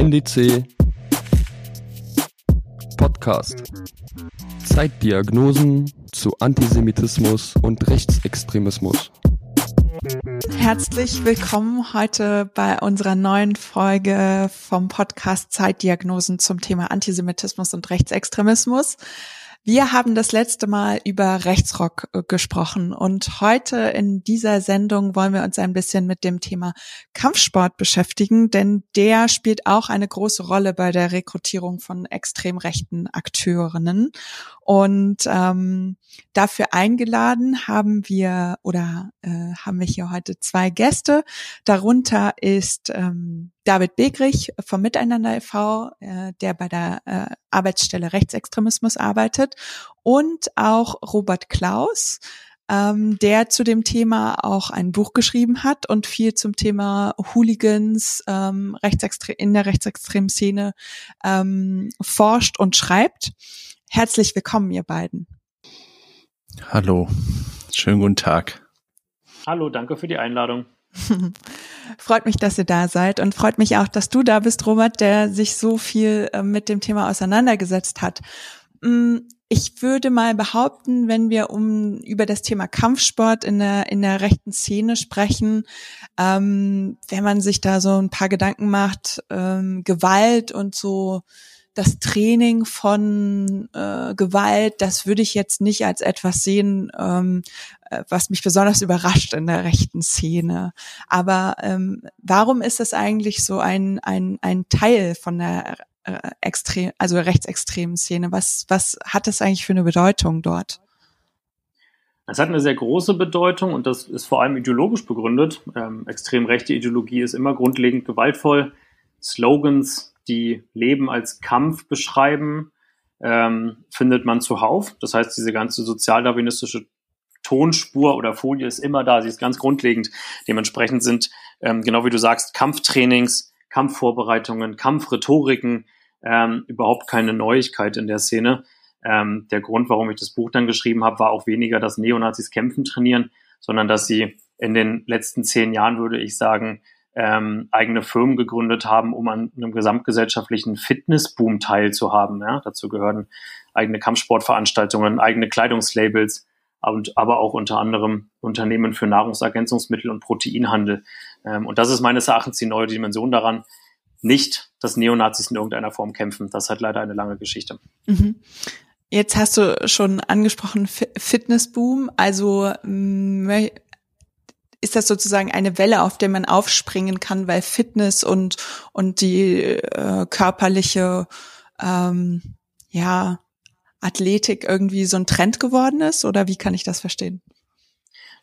NDC Podcast. Zeitdiagnosen zu Antisemitismus und Rechtsextremismus. Herzlich willkommen heute bei unserer neuen Folge vom Podcast Zeitdiagnosen zum Thema Antisemitismus und Rechtsextremismus. Wir haben das letzte Mal über Rechtsrock äh, gesprochen und heute in dieser Sendung wollen wir uns ein bisschen mit dem Thema Kampfsport beschäftigen, denn der spielt auch eine große Rolle bei der Rekrutierung von extrem rechten Akteurinnen. Und ähm, dafür eingeladen haben wir oder äh, haben wir hier heute zwei Gäste. Darunter ist ähm, David Begrich vom Miteinander e.V., äh, der bei der äh, Arbeitsstelle Rechtsextremismus arbeitet und auch Robert Klaus, ähm, der zu dem Thema auch ein Buch geschrieben hat und viel zum Thema Hooligans ähm, rechtsextre in der rechtsextremen Szene ähm, forscht und schreibt. Herzlich willkommen, ihr beiden. Hallo, schönen guten Tag. Hallo, danke für die Einladung. freut mich, dass ihr da seid und freut mich auch, dass du da bist, Robert, der sich so viel äh, mit dem Thema auseinandergesetzt hat. Mm, ich würde mal behaupten, wenn wir um über das Thema Kampfsport in der in der rechten Szene sprechen, ähm, wenn man sich da so ein paar Gedanken macht, ähm, Gewalt und so das Training von äh, Gewalt, das würde ich jetzt nicht als etwas sehen, ähm, äh, was mich besonders überrascht in der rechten Szene. Aber ähm, warum ist das eigentlich so ein, ein, ein Teil von der äh, extrem, also rechtsextremen Szene? Was, was hat das eigentlich für eine Bedeutung dort? Es hat eine sehr große Bedeutung und das ist vor allem ideologisch begründet. Ähm, extrem rechte Ideologie ist immer grundlegend gewaltvoll. Slogans die Leben als Kampf beschreiben, ähm, findet man zuhauf. Das heißt, diese ganze sozialdarwinistische Tonspur oder Folie ist immer da, sie ist ganz grundlegend. Dementsprechend sind, ähm, genau wie du sagst, Kampftrainings, Kampfvorbereitungen, Kampfrhetoriken ähm, überhaupt keine Neuigkeit in der Szene. Ähm, der Grund, warum ich das Buch dann geschrieben habe, war auch weniger, dass Neonazis kämpfen trainieren, sondern dass sie in den letzten zehn Jahren, würde ich sagen, ähm, eigene Firmen gegründet haben, um an einem gesamtgesellschaftlichen Fitnessboom teilzuhaben. Ja? Dazu gehören eigene Kampfsportveranstaltungen, eigene Kleidungslabels und aber auch unter anderem Unternehmen für Nahrungsergänzungsmittel und Proteinhandel. Ähm, und das ist meines Erachtens die neue Dimension daran. Nicht, dass Neonazis in irgendeiner Form kämpfen. Das hat leider eine lange Geschichte. Mhm. Jetzt hast du schon angesprochen Fitnessboom. Also ist das sozusagen eine Welle, auf der man aufspringen kann, weil Fitness und und die äh, körperliche ähm, ja Athletik irgendwie so ein Trend geworden ist oder wie kann ich das verstehen?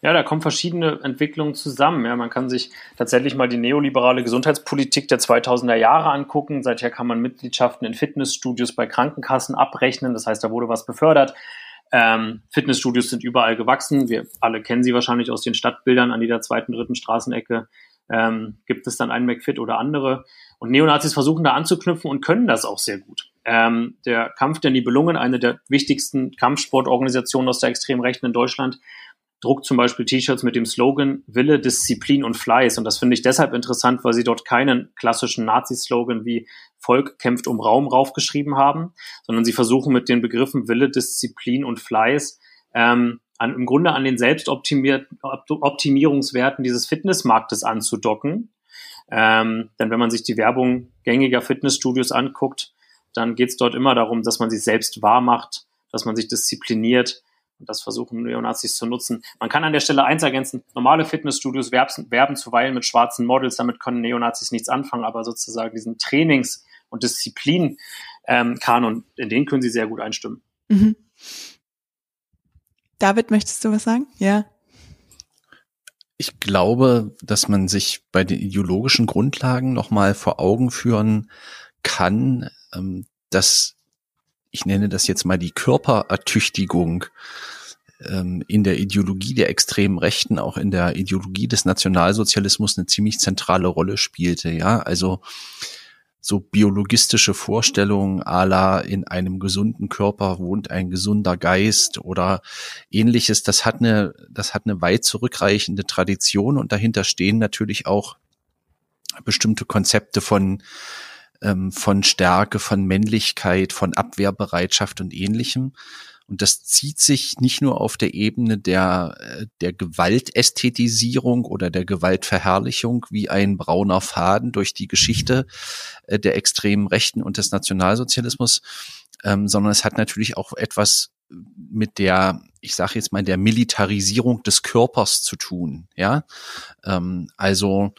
Ja, da kommen verschiedene Entwicklungen zusammen. Ja, man kann sich tatsächlich mal die neoliberale Gesundheitspolitik der 2000er Jahre angucken. Seither kann man Mitgliedschaften in Fitnessstudios bei Krankenkassen abrechnen. Das heißt, da wurde was befördert. Ähm, Fitnessstudios sind überall gewachsen. Wir alle kennen sie wahrscheinlich aus den Stadtbildern an jeder zweiten, dritten Straßenecke. Ähm, gibt es dann einen McFit oder andere. Und Neonazis versuchen da anzuknüpfen und können das auch sehr gut. Ähm, der Kampf der Nibelungen, eine der wichtigsten Kampfsportorganisationen aus der extremen Rechten in Deutschland, druckt zum Beispiel T-Shirts mit dem Slogan Wille, Disziplin und Fleiß. Und das finde ich deshalb interessant, weil sie dort keinen klassischen Nazi-Slogan wie Volk kämpft um Raum raufgeschrieben haben, sondern sie versuchen mit den Begriffen Wille, Disziplin und Fleiß ähm, an, im Grunde an den Selbstoptimierungswerten dieses Fitnessmarktes anzudocken. Ähm, denn wenn man sich die Werbung gängiger Fitnessstudios anguckt, dann geht es dort immer darum, dass man sich selbst wahr macht, dass man sich diszipliniert, und das versuchen Neonazis zu nutzen. Man kann an der Stelle eins ergänzen. Normale Fitnessstudios werben, werben zuweilen mit schwarzen Models. Damit können Neonazis nichts anfangen. Aber sozusagen diesen Trainings- und Disziplin-Kanon, ähm, in den können sie sehr gut einstimmen. Mhm. David, möchtest du was sagen? Ja. Ich glaube, dass man sich bei den ideologischen Grundlagen nochmal vor Augen führen kann, ähm, dass ich nenne das jetzt mal die Körperertüchtigung ähm, in der Ideologie der extremen Rechten, auch in der Ideologie des Nationalsozialismus eine ziemlich zentrale Rolle spielte. Ja, also so biologistische Vorstellungen à la in einem gesunden Körper wohnt ein gesunder Geist oder ähnliches, das hat eine, das hat eine weit zurückreichende Tradition und dahinter stehen natürlich auch bestimmte Konzepte von ähm, von Stärke, von Männlichkeit, von Abwehrbereitschaft und ähnlichem. Und das zieht sich nicht nur auf der Ebene der, äh, der Gewaltästhetisierung oder der Gewaltverherrlichung wie ein brauner Faden durch die Geschichte äh, der extremen Rechten und des Nationalsozialismus, ähm, sondern es hat natürlich auch etwas mit der, ich sage jetzt mal, der Militarisierung des Körpers zu tun. Ja, ähm, also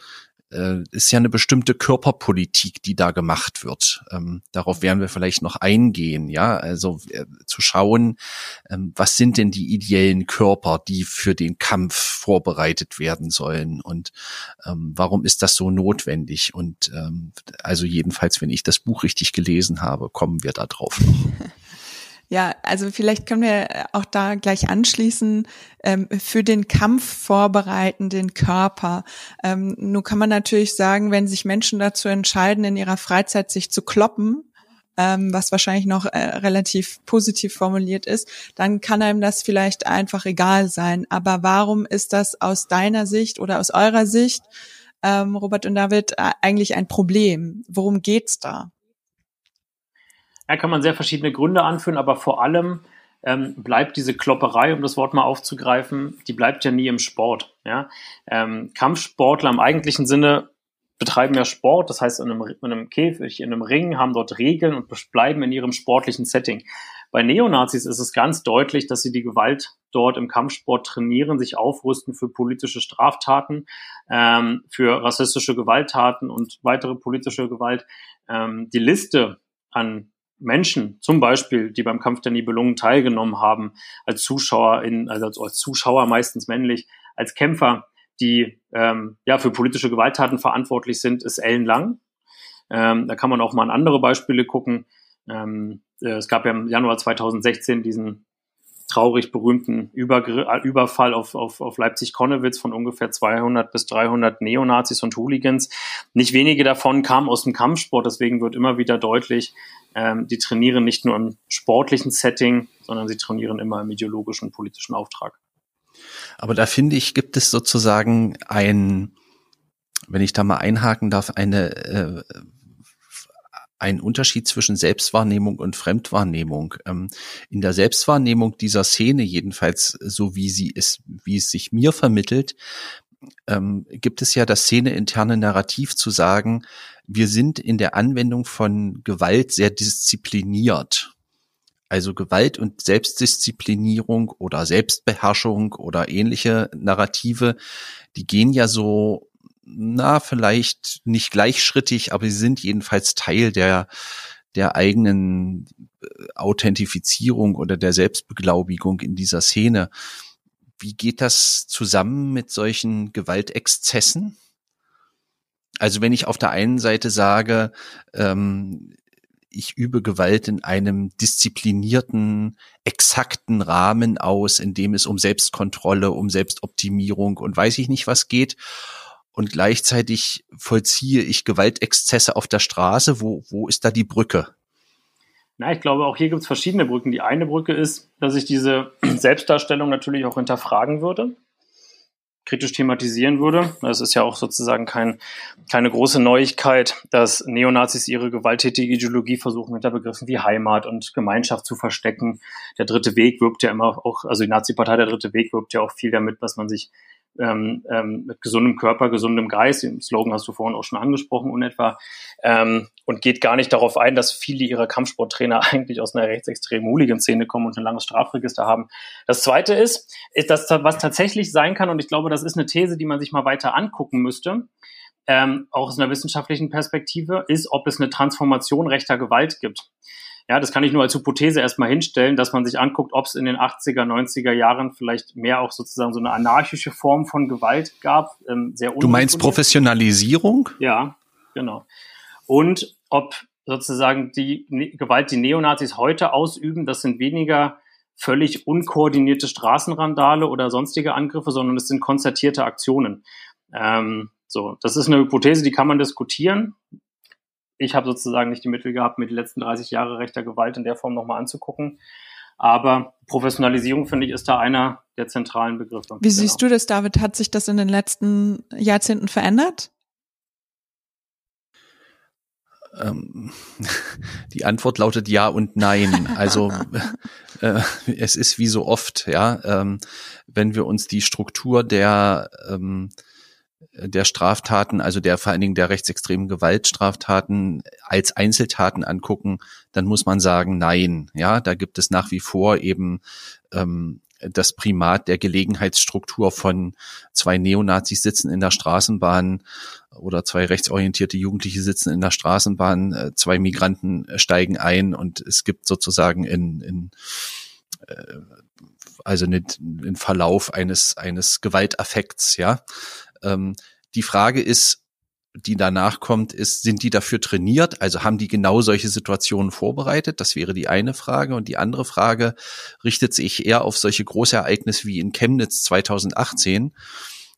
äh, ist ja eine bestimmte Körperpolitik, die da gemacht wird. Ähm, darauf werden wir vielleicht noch eingehen, ja, also äh, zu schauen, ähm, was sind denn die ideellen Körper, die für den Kampf vorbereitet werden sollen und ähm, warum ist das so notwendig? Und ähm, also jedenfalls, wenn ich das Buch richtig gelesen habe, kommen wir da drauf noch. Ja, also vielleicht können wir auch da gleich anschließen, ähm, für den Kampf vorbereiten, den Körper. Ähm, nun kann man natürlich sagen, wenn sich Menschen dazu entscheiden, in ihrer Freizeit sich zu kloppen, ähm, was wahrscheinlich noch äh, relativ positiv formuliert ist, dann kann einem das vielleicht einfach egal sein. Aber warum ist das aus deiner Sicht oder aus eurer Sicht, ähm, Robert und David, äh, eigentlich ein Problem? Worum geht's da? Ja, kann man sehr verschiedene Gründe anführen, aber vor allem ähm, bleibt diese Klopperei, um das Wort mal aufzugreifen, die bleibt ja nie im Sport. Ja? Ähm, Kampfsportler im eigentlichen Sinne betreiben ja Sport, das heißt in einem, in einem Käfig, in einem Ring, haben dort Regeln und bleiben in ihrem sportlichen Setting. Bei Neonazis ist es ganz deutlich, dass sie die Gewalt dort im Kampfsport trainieren, sich aufrüsten für politische Straftaten, ähm, für rassistische Gewalttaten und weitere politische Gewalt. Ähm, die Liste an Menschen, zum Beispiel, die beim Kampf der Nibelungen teilgenommen haben, als Zuschauer, in, also als Zuschauer meistens männlich, als Kämpfer, die ähm, ja für politische Gewalttaten verantwortlich sind, ist ellenlang. Ähm, da kann man auch mal an andere Beispiele gucken. Ähm, äh, es gab ja im Januar 2016 diesen traurig berühmten Übergr äh, Überfall auf, auf, auf Leipzig-Konnewitz von ungefähr 200 bis 300 Neonazis und Hooligans. Nicht wenige davon kamen aus dem Kampfsport, deswegen wird immer wieder deutlich, ähm, die trainieren nicht nur im sportlichen Setting, sondern sie trainieren immer im ideologischen politischen Auftrag. Aber da finde ich, gibt es sozusagen ein, wenn ich da mal einhaken darf, eine äh, ein Unterschied zwischen Selbstwahrnehmung und Fremdwahrnehmung. Ähm, in der Selbstwahrnehmung dieser Szene, jedenfalls so wie sie ist, wie es sich mir vermittelt, ähm, gibt es ja das szeneinterne Narrativ zu sagen, wir sind in der Anwendung von Gewalt sehr diszipliniert. Also Gewalt und Selbstdisziplinierung oder Selbstbeherrschung oder ähnliche Narrative, die gehen ja so na, vielleicht nicht gleichschrittig, aber sie sind jedenfalls Teil der, der eigenen äh, Authentifizierung oder der Selbstbeglaubigung in dieser Szene. Wie geht das zusammen mit solchen Gewaltexzessen? Also wenn ich auf der einen Seite sage, ähm, ich übe Gewalt in einem disziplinierten, exakten Rahmen aus, in dem es um Selbstkontrolle, um Selbstoptimierung und weiß ich nicht was geht und gleichzeitig vollziehe ich Gewaltexzesse auf der Straße. Wo, wo ist da die Brücke? Na, ich glaube, auch hier gibt es verschiedene Brücken. Die eine Brücke ist, dass ich diese Selbstdarstellung natürlich auch hinterfragen würde, kritisch thematisieren würde. Das ist ja auch sozusagen kein, keine große Neuigkeit, dass Neonazis ihre gewalttätige Ideologie versuchen, hinter Begriffen wie Heimat und Gemeinschaft zu verstecken. Der dritte Weg wirbt ja immer auch, also die Nazi-Partei, der dritte Weg wirbt ja auch viel damit, was man sich ähm, ähm, mit gesundem Körper, gesundem Geist, den Slogan hast du vorhin auch schon angesprochen unetwa, ähm, und geht gar nicht darauf ein, dass viele ihrer Kampfsporttrainer eigentlich aus einer rechtsextremen Hooligan-Szene kommen und ein langes Strafregister haben. Das Zweite ist, ist das, was tatsächlich sein kann, und ich glaube, das ist eine These, die man sich mal weiter angucken müsste, ähm, auch aus einer wissenschaftlichen Perspektive, ist, ob es eine Transformation rechter Gewalt gibt. Ja, das kann ich nur als Hypothese erstmal hinstellen, dass man sich anguckt, ob es in den 80er, 90er Jahren vielleicht mehr auch sozusagen so eine anarchische Form von Gewalt gab. Ähm, sehr du meinst Professionalisierung? Ja, genau. Und ob sozusagen die ne Gewalt, die Neonazis heute ausüben, das sind weniger völlig unkoordinierte Straßenrandale oder sonstige Angriffe, sondern es sind konzertierte Aktionen. Ähm, so, das ist eine Hypothese, die kann man diskutieren ich habe sozusagen nicht die Mittel gehabt, mir die letzten 30 Jahre rechter Gewalt in der Form nochmal anzugucken. Aber Professionalisierung, finde ich, ist da einer der zentralen Begriffe. Wie genau. siehst du das, David? Hat sich das in den letzten Jahrzehnten verändert? Ähm, die Antwort lautet ja und nein. Also äh, es ist wie so oft, ja, ähm, wenn wir uns die Struktur der ähm, der Straftaten, also der vor allen Dingen der rechtsextremen Gewaltstraftaten als Einzeltaten angucken, dann muss man sagen, nein. Ja, da gibt es nach wie vor eben ähm, das Primat der Gelegenheitsstruktur von zwei Neonazis sitzen in der Straßenbahn oder zwei rechtsorientierte Jugendliche sitzen in der Straßenbahn, äh, zwei Migranten steigen ein und es gibt sozusagen in, in äh, also einen Verlauf eines eines Gewaltaffekts, ja. Ähm, die Frage ist, die danach kommt, ist, sind die dafür trainiert? Also haben die genau solche Situationen vorbereitet? Das wäre die eine Frage. Und die andere Frage richtet sich eher auf solche Großereignisse wie in Chemnitz 2018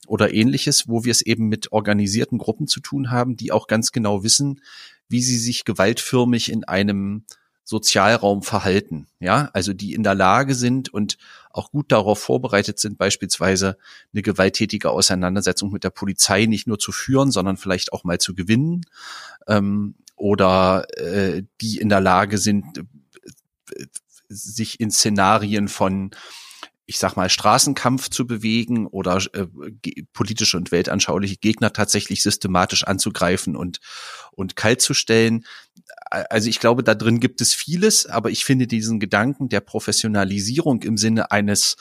oder ähnliches, wo wir es eben mit organisierten Gruppen zu tun haben, die auch ganz genau wissen, wie sie sich gewaltförmig in einem Sozialraum verhalten, ja, also die in der Lage sind und auch gut darauf vorbereitet sind, beispielsweise eine gewalttätige Auseinandersetzung mit der Polizei nicht nur zu führen, sondern vielleicht auch mal zu gewinnen, ähm, oder äh, die in der Lage sind, äh, sich in Szenarien von ich sag mal, Straßenkampf zu bewegen oder äh, politische und weltanschauliche Gegner tatsächlich systematisch anzugreifen und, und kalt zu stellen. Also ich glaube, da drin gibt es vieles, aber ich finde diesen Gedanken der Professionalisierung im Sinne eines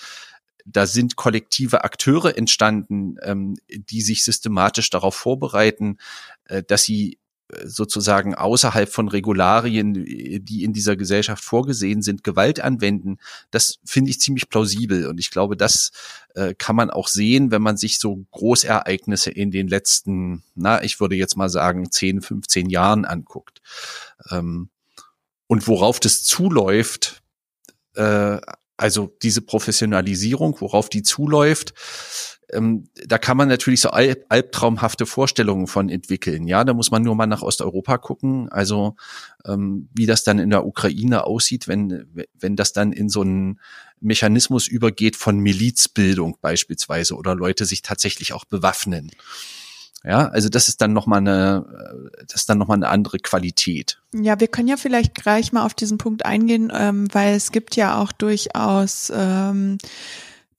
da sind kollektive Akteure entstanden, ähm, die sich systematisch darauf vorbereiten, äh, dass sie sozusagen außerhalb von Regularien, die in dieser Gesellschaft vorgesehen sind, Gewalt anwenden, das finde ich ziemlich plausibel. Und ich glaube, das äh, kann man auch sehen, wenn man sich so Großereignisse in den letzten, na, ich würde jetzt mal sagen, 10, 15 Jahren anguckt. Ähm, und worauf das zuläuft, äh, also diese Professionalisierung, worauf die zuläuft, ähm, da kann man natürlich so alb albtraumhafte Vorstellungen von entwickeln. Ja, da muss man nur mal nach Osteuropa gucken. Also ähm, wie das dann in der Ukraine aussieht, wenn wenn das dann in so einen Mechanismus übergeht von Milizbildung beispielsweise oder Leute sich tatsächlich auch bewaffnen. Ja, also das ist dann noch mal eine, das ist dann noch mal eine andere Qualität. Ja, wir können ja vielleicht gleich mal auf diesen Punkt eingehen, ähm, weil es gibt ja auch durchaus ähm,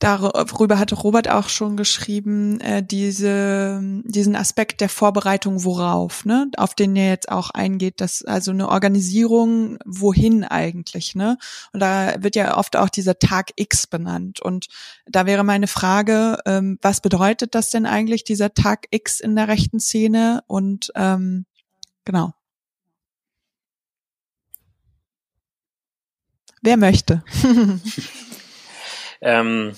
darüber hatte Robert auch schon geschrieben, äh, diese, diesen Aspekt der Vorbereitung worauf, ne, auf den er jetzt auch eingeht, dass also eine Organisierung wohin eigentlich, ne? Und da wird ja oft auch dieser Tag X benannt. Und da wäre meine Frage, ähm, was bedeutet das denn eigentlich, dieser Tag X in der rechten Szene? Und ähm, genau. Wer möchte? ähm,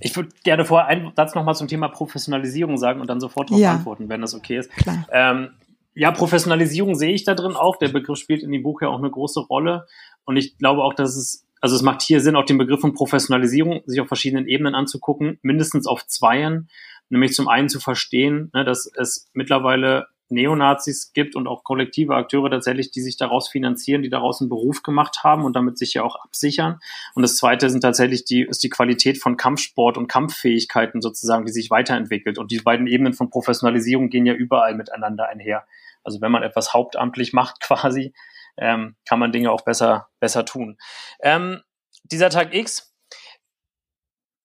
ich würde gerne vorher einen Satz nochmal zum Thema Professionalisierung sagen und dann sofort darauf Ja. antworten, wenn das okay ist. Ähm, ja, Professionalisierung sehe ich da drin auch. Der Begriff spielt in dem Buch ja auch eine große Rolle. Und ich glaube auch, dass es, also es macht hier Sinn, auch den Begriff von Professionalisierung sich auf verschiedenen Ebenen anzugucken, mindestens auf zweien. Nämlich zum einen zu verstehen, ne, dass es mittlerweile Neonazis gibt und auch kollektive Akteure tatsächlich, die sich daraus finanzieren, die daraus einen Beruf gemacht haben und damit sich ja auch absichern. Und das zweite sind tatsächlich die, ist die Qualität von Kampfsport und Kampffähigkeiten sozusagen, die sich weiterentwickelt. Und die beiden Ebenen von Professionalisierung gehen ja überall miteinander einher. Also wenn man etwas hauptamtlich macht quasi, ähm, kann man Dinge auch besser, besser tun. Ähm, dieser Tag X,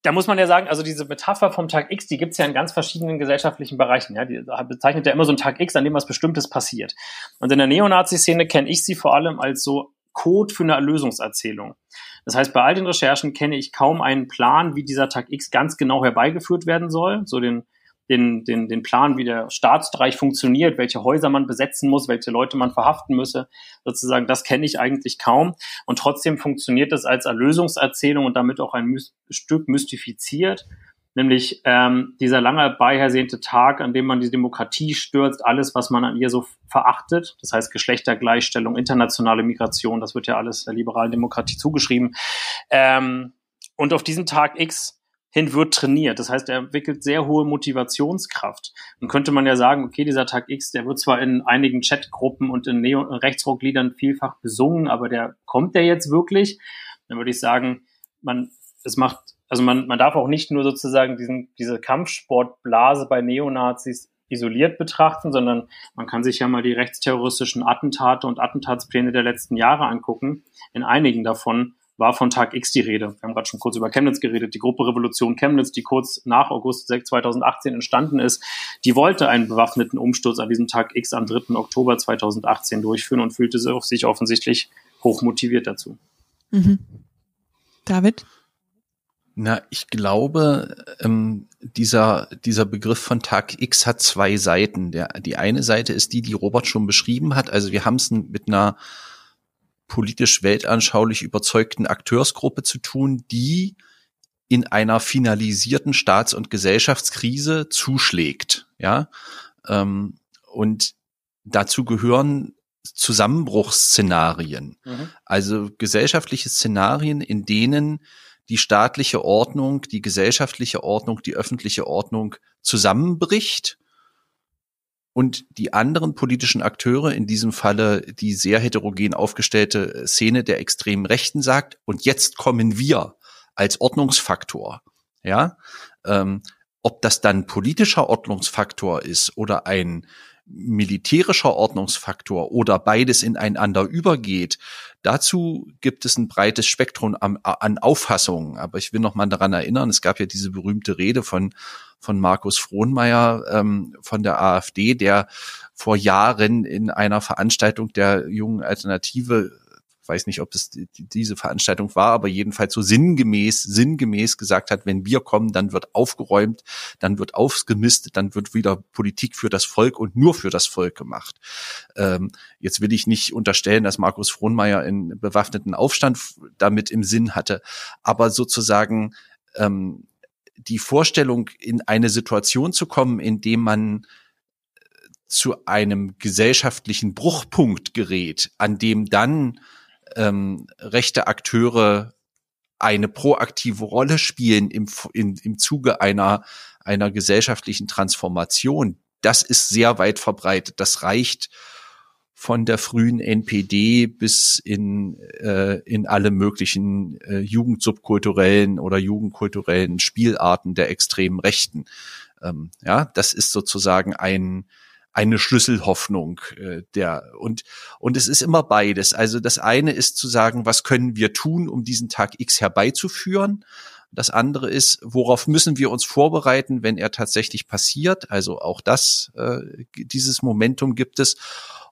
da muss man ja sagen, also diese Metapher vom Tag X, die gibt's ja in ganz verschiedenen gesellschaftlichen Bereichen. Ja, die bezeichnet ja immer so einen Tag X, an dem was Bestimmtes passiert. Und in der Neonazi-Szene kenne ich sie vor allem als so Code für eine Erlösungserzählung. Das heißt, bei all den Recherchen kenne ich kaum einen Plan, wie dieser Tag X ganz genau herbeigeführt werden soll. So den, den, den, den Plan, wie der Staatsstreich funktioniert, welche Häuser man besetzen muss, welche Leute man verhaften müsse, sozusagen, das kenne ich eigentlich kaum. Und trotzdem funktioniert das als Erlösungserzählung und damit auch ein Mys Stück mystifiziert, nämlich ähm, dieser lange herbeihersehnte Tag, an dem man die Demokratie stürzt, alles, was man an ihr so verachtet, das heißt Geschlechtergleichstellung, internationale Migration, das wird ja alles der liberalen Demokratie zugeschrieben. Ähm, und auf diesen Tag X hin wird trainiert. Das heißt, er entwickelt sehr hohe Motivationskraft. Dann könnte man ja sagen, okay, dieser Tag X, der wird zwar in einigen Chatgruppen und in Neo Rechtsrockliedern vielfach besungen, aber der kommt der jetzt wirklich? Dann würde ich sagen, man, es macht, also man, man darf auch nicht nur sozusagen diesen, diese Kampfsportblase bei Neonazis isoliert betrachten, sondern man kann sich ja mal die rechtsterroristischen Attentate und Attentatspläne der letzten Jahre angucken. In einigen davon war von Tag X die Rede. Wir haben gerade schon kurz über Chemnitz geredet. Die Gruppe Revolution Chemnitz, die kurz nach August 2018 entstanden ist, die wollte einen bewaffneten Umsturz an diesem Tag X am 3. Oktober 2018 durchführen und fühlte sich offensichtlich hochmotiviert dazu. Mhm. David? Na, ich glaube, ähm, dieser, dieser Begriff von Tag X hat zwei Seiten. Der, die eine Seite ist die, die Robert schon beschrieben hat. Also wir haben es mit einer politisch weltanschaulich überzeugten Akteursgruppe zu tun, die in einer finalisierten Staats- und Gesellschaftskrise zuschlägt. Ja, ähm, und dazu gehören Zusammenbruchsszenarien, mhm. also gesellschaftliche Szenarien, in denen die staatliche Ordnung, die gesellschaftliche Ordnung, die öffentliche Ordnung zusammenbricht und die anderen politischen Akteure, in diesem Falle die sehr heterogen aufgestellte Szene der extremen Rechten sagt, und jetzt kommen wir als Ordnungsfaktor. Ja, ähm, ob das dann politischer Ordnungsfaktor ist oder ein militärischer Ordnungsfaktor oder beides ineinander übergeht, dazu gibt es ein breites Spektrum an, an Auffassungen. Aber ich will noch mal daran erinnern, es gab ja diese berühmte Rede von, von Markus Frohnmeier ähm, von der AfD, der vor Jahren in einer Veranstaltung der jungen Alternative weiß nicht, ob es die, diese Veranstaltung war, aber jedenfalls so sinngemäß, sinngemäß gesagt hat, wenn wir kommen, dann wird aufgeräumt, dann wird ausgemistet, dann wird wieder Politik für das Volk und nur für das Volk gemacht. Ähm, jetzt will ich nicht unterstellen, dass Markus Frohnmeier einen bewaffneten Aufstand damit im Sinn hatte, aber sozusagen ähm, die Vorstellung, in eine Situation zu kommen, in dem man zu einem gesellschaftlichen Bruchpunkt gerät, an dem dann ähm, rechte Akteure eine proaktive Rolle spielen im, in, im Zuge einer, einer gesellschaftlichen Transformation, das ist sehr weit verbreitet. Das reicht von der frühen NPD bis in, äh, in alle möglichen äh, jugendsubkulturellen oder jugendkulturellen Spielarten der extremen Rechten. Ähm, ja, das ist sozusagen ein, eine Schlüsselhoffnung äh, der und und es ist immer beides. Also das eine ist zu sagen, was können wir tun, um diesen Tag X herbeizuführen? Das andere ist, worauf müssen wir uns vorbereiten, wenn er tatsächlich passiert? Also auch das, äh, dieses Momentum gibt es.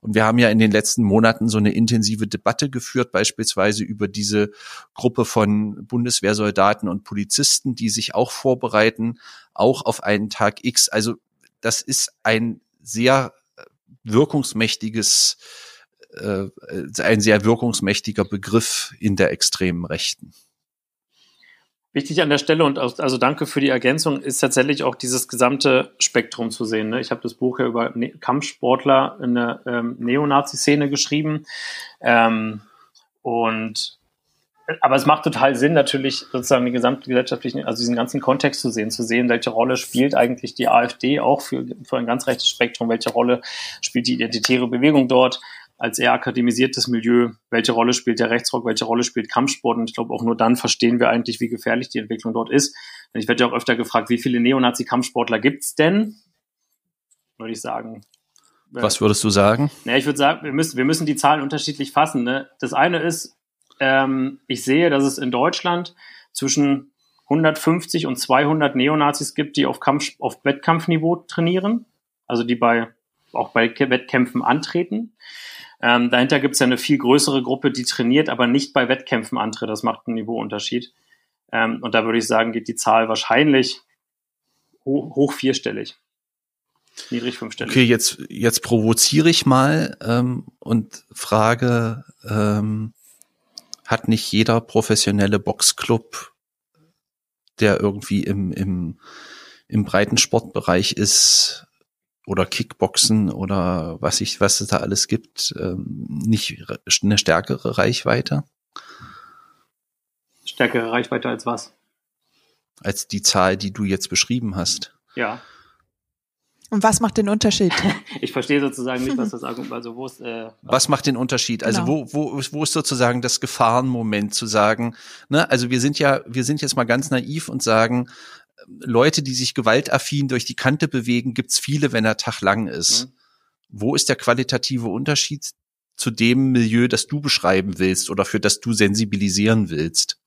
Und wir haben ja in den letzten Monaten so eine intensive Debatte geführt, beispielsweise über diese Gruppe von Bundeswehrsoldaten und Polizisten, die sich auch vorbereiten, auch auf einen Tag X. Also das ist ein sehr äh, wirkungsmächtiges, äh, ein sehr wirkungsmächtiger Begriff in der extremen Rechten. Wichtig an der Stelle und also danke für die Ergänzung ist tatsächlich auch dieses gesamte Spektrum zu sehen. Ne? Ich habe das Buch ja über ne Kampfsportler in der ähm, Neonazi-Szene geschrieben ähm, und aber es macht total Sinn, natürlich sozusagen die gesamtgesellschaftlichen, also diesen ganzen Kontext zu sehen, zu sehen, welche Rolle spielt eigentlich die AfD auch für, für ein ganz rechtes Spektrum, welche Rolle spielt die identitäre Bewegung dort als eher akademisiertes Milieu, welche Rolle spielt der Rechtsrock, welche Rolle spielt Kampfsport und ich glaube auch nur dann verstehen wir eigentlich, wie gefährlich die Entwicklung dort ist. Und ich werde ja auch öfter gefragt, wie viele Neonazi-Kampfsportler gibt's denn? Würde ich sagen. Was würdest du sagen? Naja, ich würde sagen, wir müssen, wir müssen die Zahlen unterschiedlich fassen. Ne? Das eine ist, ähm, ich sehe, dass es in Deutschland zwischen 150 und 200 Neonazis gibt, die auf, Kampf, auf Wettkampfniveau trainieren, also die bei, auch bei Wettkämpfen antreten. Ähm, dahinter gibt es ja eine viel größere Gruppe, die trainiert, aber nicht bei Wettkämpfen antritt. Das macht einen Niveauunterschied. Ähm, und da würde ich sagen, geht die Zahl wahrscheinlich hoch, hoch vierstellig. Niedrig fünfstellig. Okay, jetzt, jetzt provoziere ich mal ähm, und frage, ähm, hat nicht jeder professionelle Boxclub, der irgendwie im, im, im breiten Sportbereich ist, oder Kickboxen oder was ich, was es da alles gibt, ähm, nicht eine stärkere Reichweite? Stärkere Reichweite als was? Als die Zahl, die du jetzt beschrieben hast. Ja. Und was macht den Unterschied? ich verstehe sozusagen nicht, was das Argument, also wo ist, äh, was macht den Unterschied? Also genau. wo, wo, wo ist sozusagen das Gefahrenmoment zu sagen, ne, also wir sind ja, wir sind jetzt mal ganz naiv und sagen, Leute, die sich gewaltaffin durch die Kante bewegen, gibt's viele, wenn der Tag lang ist. Mhm. Wo ist der qualitative Unterschied zu dem Milieu, das du beschreiben willst oder für das du sensibilisieren willst?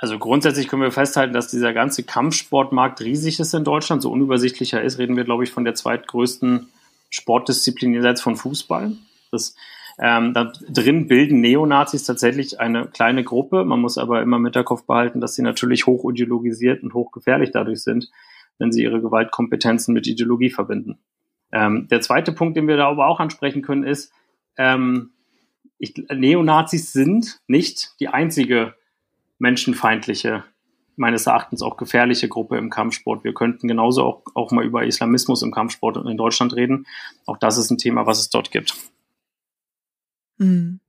Also grundsätzlich können wir festhalten, dass dieser ganze Kampfsportmarkt riesig ist in Deutschland, so unübersichtlicher ist. Reden wir, glaube ich, von der zweitgrößten Sportdisziplin jenseits von Fußball. Das, ähm, da drin bilden Neonazis tatsächlich eine kleine Gruppe. Man muss aber immer mit der Kopf behalten, dass sie natürlich hoch ideologisiert und hochgefährlich dadurch sind, wenn sie ihre Gewaltkompetenzen mit Ideologie verbinden. Ähm, der zweite Punkt, den wir da aber auch ansprechen können, ist, ähm, ich, Neonazis sind nicht die einzige menschenfeindliche, meines Erachtens auch gefährliche Gruppe im Kampfsport. Wir könnten genauso auch, auch mal über Islamismus im Kampfsport in Deutschland reden. Auch das ist ein Thema, was es dort gibt. Mhm.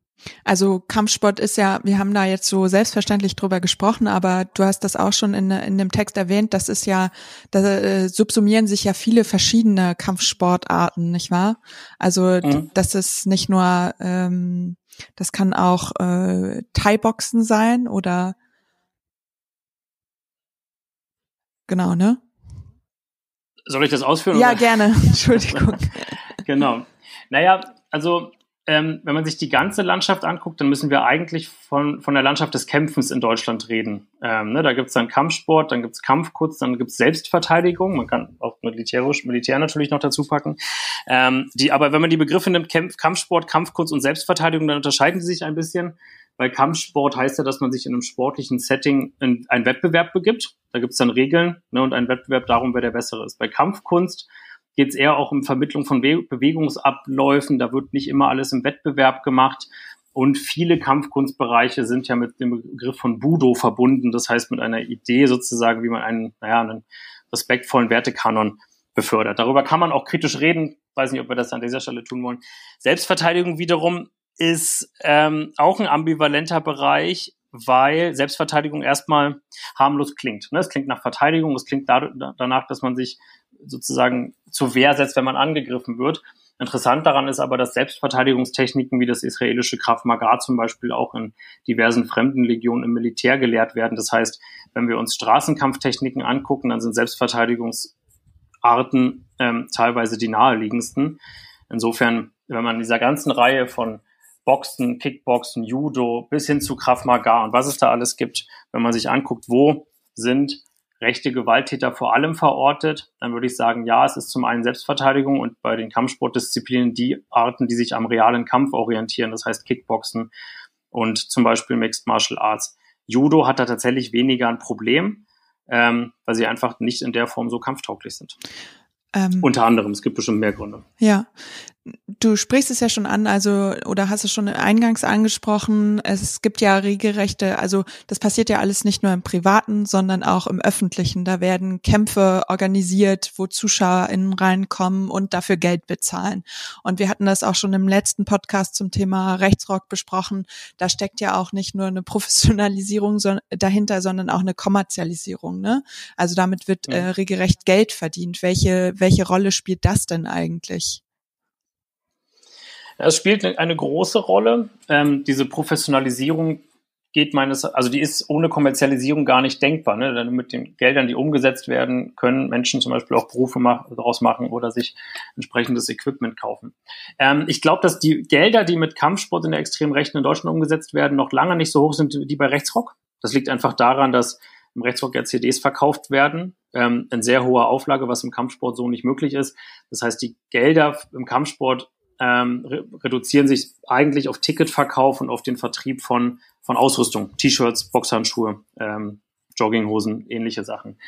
Also Kampfsport ist ja, wir haben da jetzt so selbstverständlich drüber gesprochen, aber du hast das auch schon in, in dem Text erwähnt, das ist ja, da äh, subsumieren sich ja viele verschiedene Kampfsportarten, nicht wahr? Also mhm. das ist nicht nur, ähm, das kann auch äh, Thai-Boxen sein oder genau, ne? Soll ich das ausführen? Ja, oder? gerne. Entschuldigung. genau. Naja, also ähm, wenn man sich die ganze Landschaft anguckt, dann müssen wir eigentlich von, von der Landschaft des Kämpfens in Deutschland reden. Ähm, ne, da gibt es dann Kampfsport, dann gibt es Kampfkunst, dann gibt es Selbstverteidigung. Man kann auch militärisch, Militär natürlich noch dazu packen. Ähm, die, aber wenn man die Begriffe nimmt, Kämpf, Kampfsport, Kampfkunst und Selbstverteidigung, dann unterscheiden sie sich ein bisschen. Weil Kampfsport heißt ja, dass man sich in einem sportlichen Setting in einen Wettbewerb begibt. Da gibt es dann Regeln ne, und einen Wettbewerb darum, wer der Bessere ist. Bei Kampfkunst geht es eher auch um Vermittlung von Be Bewegungsabläufen. Da wird nicht immer alles im Wettbewerb gemacht. Und viele Kampfkunstbereiche sind ja mit dem Begriff von Budo verbunden. Das heißt, mit einer Idee sozusagen, wie man einen, naja, einen respektvollen Wertekanon befördert. Darüber kann man auch kritisch reden. Weiß nicht, ob wir das an dieser Stelle tun wollen. Selbstverteidigung wiederum ist ähm, auch ein ambivalenter Bereich, weil Selbstverteidigung erstmal harmlos klingt. Ne? Es klingt nach Verteidigung, es klingt danach, dass man sich sozusagen zur Wehr setzt, wenn man angegriffen wird. Interessant daran ist aber, dass Selbstverteidigungstechniken wie das israelische Krav Maga zum Beispiel auch in diversen fremden Legionen im Militär gelehrt werden. Das heißt, wenn wir uns Straßenkampftechniken angucken, dann sind Selbstverteidigungsarten ähm, teilweise die naheliegendsten. Insofern, wenn man in dieser ganzen Reihe von Boxen, Kickboxen, Judo bis hin zu Krav Maga und was es da alles gibt, wenn man sich anguckt, wo sind rechte Gewalttäter vor allem verortet, dann würde ich sagen, ja, es ist zum einen Selbstverteidigung und bei den Kampfsportdisziplinen die Arten, die sich am realen Kampf orientieren, das heißt Kickboxen und zum Beispiel Mixed Martial Arts. Judo hat da tatsächlich weniger ein Problem, ähm, weil sie einfach nicht in der Form so kampftauglich sind. Ähm, Unter anderem, es gibt bestimmt mehr Gründe. Ja, Du sprichst es ja schon an, also oder hast es schon eingangs angesprochen. Es gibt ja regelrechte, also das passiert ja alles nicht nur im Privaten, sondern auch im Öffentlichen. Da werden Kämpfe organisiert, wo ZuschauerInnen reinkommen und dafür Geld bezahlen. Und wir hatten das auch schon im letzten Podcast zum Thema Rechtsrock besprochen. Da steckt ja auch nicht nur eine Professionalisierung dahinter, sondern auch eine Kommerzialisierung. Ne? Also damit wird äh, regelrecht Geld verdient. Welche welche Rolle spielt das denn eigentlich? Es spielt eine große Rolle. Ähm, diese Professionalisierung geht meines, also die ist ohne Kommerzialisierung gar nicht denkbar. Ne? Mit den Geldern, die umgesetzt werden, können Menschen zum Beispiel auch Berufe mach, daraus machen oder sich entsprechendes Equipment kaufen. Ähm, ich glaube, dass die Gelder, die mit Kampfsport in der extremen Rechten in Deutschland umgesetzt werden, noch lange nicht so hoch sind wie bei Rechtsrock. Das liegt einfach daran, dass im Rechtsrock ja CDs verkauft werden, ähm, in sehr hoher Auflage, was im Kampfsport so nicht möglich ist. Das heißt, die Gelder im Kampfsport ähm, re reduzieren sich eigentlich auf Ticketverkauf und auf den Vertrieb von, von Ausrüstung, T-Shirts, Boxhandschuhe, ähm, Jogginghosen, ähnliche Sachen.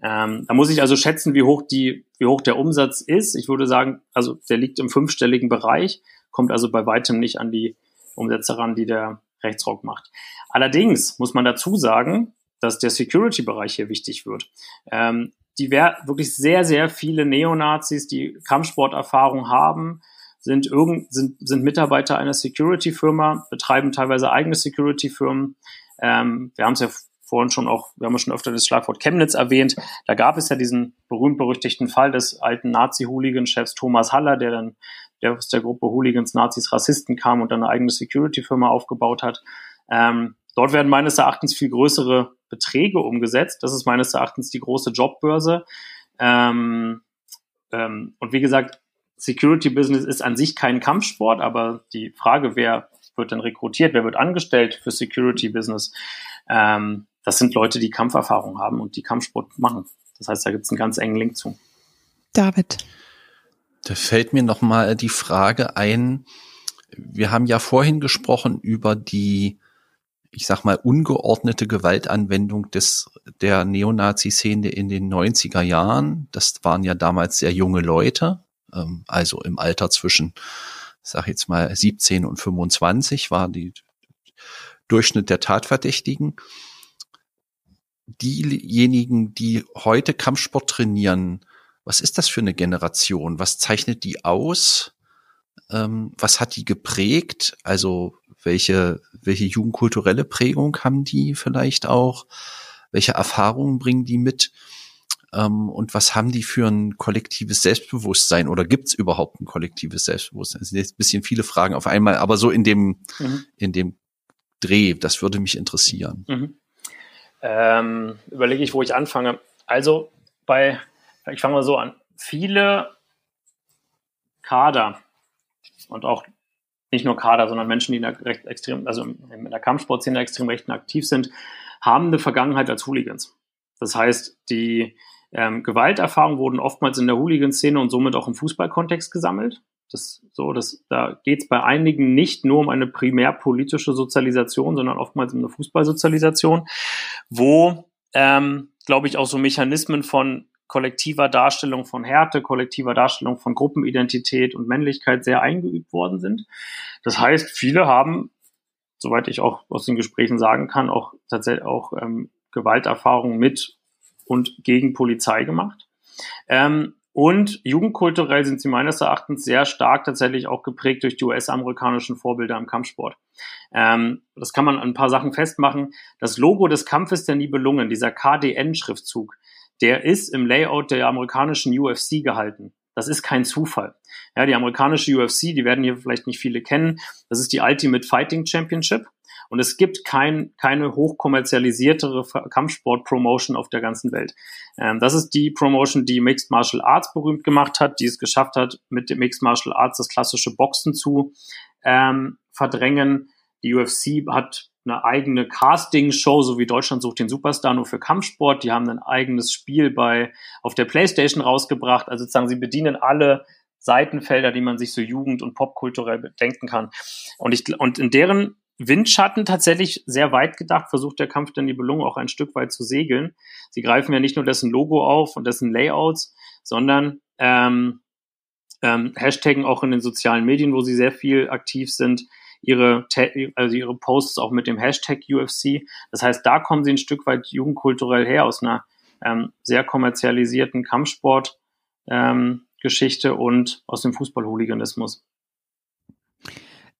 Ähm, da muss ich also schätzen, wie hoch die, wie hoch der Umsatz ist. Ich würde sagen, also der liegt im fünfstelligen Bereich, kommt also bei weitem nicht an die Umsätze ran, die der Rechtsrock macht. Allerdings muss man dazu sagen, dass der Security-Bereich hier wichtig wird. Ähm, die wirklich sehr, sehr viele Neonazis, die Kampfsporterfahrung haben, sind, irgend, sind, sind Mitarbeiter einer Security-Firma, betreiben teilweise eigene Security-Firmen. Ähm, wir haben es ja vorhin schon auch, wir haben schon öfter das Schlagwort Chemnitz erwähnt. Da gab es ja diesen berühmt-berüchtigten Fall des alten Nazi-Hooligan-Chefs Thomas Haller, der dann der aus der Gruppe Hooligans, Nazis, Rassisten kam und dann eine eigene Security-Firma aufgebaut hat. Ähm, dort werden meines Erachtens viel größere Beträge umgesetzt. Das ist meines Erachtens die große Jobbörse. Ähm, ähm, und wie gesagt, Security Business ist an sich kein Kampfsport, aber die Frage, wer wird denn rekrutiert, wer wird angestellt für Security Business, ähm, das sind Leute, die Kampferfahrung haben und die Kampfsport machen. Das heißt, da gibt es einen ganz engen Link zu. David. Da fällt mir noch mal die Frage ein. Wir haben ja vorhin gesprochen über die, ich sag mal, ungeordnete Gewaltanwendung des, der Neonazi-Szene in den 90er Jahren. Das waren ja damals sehr junge Leute, ähm, also im Alter zwischen, sag jetzt mal, 17 und 25 war die Durchschnitt der Tatverdächtigen diejenigen, die heute Kampfsport trainieren, was ist das für eine Generation? Was zeichnet die aus? Ähm, was hat die geprägt? Also welche, welche jugendkulturelle Prägung haben die vielleicht auch? Welche Erfahrungen bringen die mit? Ähm, und was haben die für ein kollektives Selbstbewusstsein? Oder gibt es überhaupt ein kollektives Selbstbewusstsein? Das sind jetzt ein bisschen viele Fragen auf einmal, aber so in dem, mhm. in dem Dreh, das würde mich interessieren. Mhm. Ähm, überlege ich, wo ich anfange. Also bei, ich fange mal so an. Viele Kader und auch nicht nur Kader, sondern Menschen, die in der recht extrem, also in der Kampfsportszene extrem rechten aktiv sind, haben eine Vergangenheit als Hooligans. Das heißt, die ähm, Gewalterfahrungen wurden oftmals in der Hooligan-Szene und somit auch im Fußballkontext gesammelt. Das, so, das, da geht es bei einigen nicht nur um eine primär politische Sozialisation, sondern oftmals um eine Fußballsozialisation, wo, ähm, glaube ich, auch so Mechanismen von kollektiver Darstellung von Härte, kollektiver Darstellung von Gruppenidentität und Männlichkeit sehr eingeübt worden sind. Das heißt, viele haben, soweit ich auch aus den Gesprächen sagen kann, auch tatsächlich auch ähm, Gewalterfahrungen mit und gegen Polizei gemacht. Ähm, und jugendkulturell sind sie meines Erachtens sehr stark tatsächlich auch geprägt durch die US-amerikanischen Vorbilder im Kampfsport. Ähm, das kann man an ein paar Sachen festmachen. Das Logo des Kampfes der Nibelungen, dieser KDN-Schriftzug, der ist im Layout der amerikanischen UFC gehalten. Das ist kein Zufall. Ja, die amerikanische UFC, die werden hier vielleicht nicht viele kennen. Das ist die Ultimate Fighting Championship. Und es gibt kein, keine hochkommerzialisiertere Kampfsport-Promotion auf der ganzen Welt. Ähm, das ist die Promotion, die Mixed Martial Arts berühmt gemacht hat, die es geschafft hat, mit dem Mixed Martial Arts das klassische Boxen zu ähm, verdrängen. Die UFC hat eine eigene Casting-Show, so wie Deutschland sucht den Superstar nur für Kampfsport. Die haben ein eigenes Spiel bei auf der PlayStation rausgebracht. Also sozusagen, sie bedienen alle Seitenfelder, die man sich so jugend- und popkulturell denken kann. Und ich und in deren Windschatten tatsächlich sehr weit gedacht, versucht der Kampf der Nibelungen auch ein Stück weit zu segeln. Sie greifen ja nicht nur dessen Logo auf und dessen Layouts, sondern ähm, ähm, Hashtaggen auch in den sozialen Medien, wo sie sehr viel aktiv sind, ihre, also ihre Posts auch mit dem Hashtag UFC. Das heißt, da kommen sie ein Stück weit jugendkulturell her aus einer ähm, sehr kommerzialisierten Kampfsport ähm, Geschichte und aus dem Fußballhooliganismus.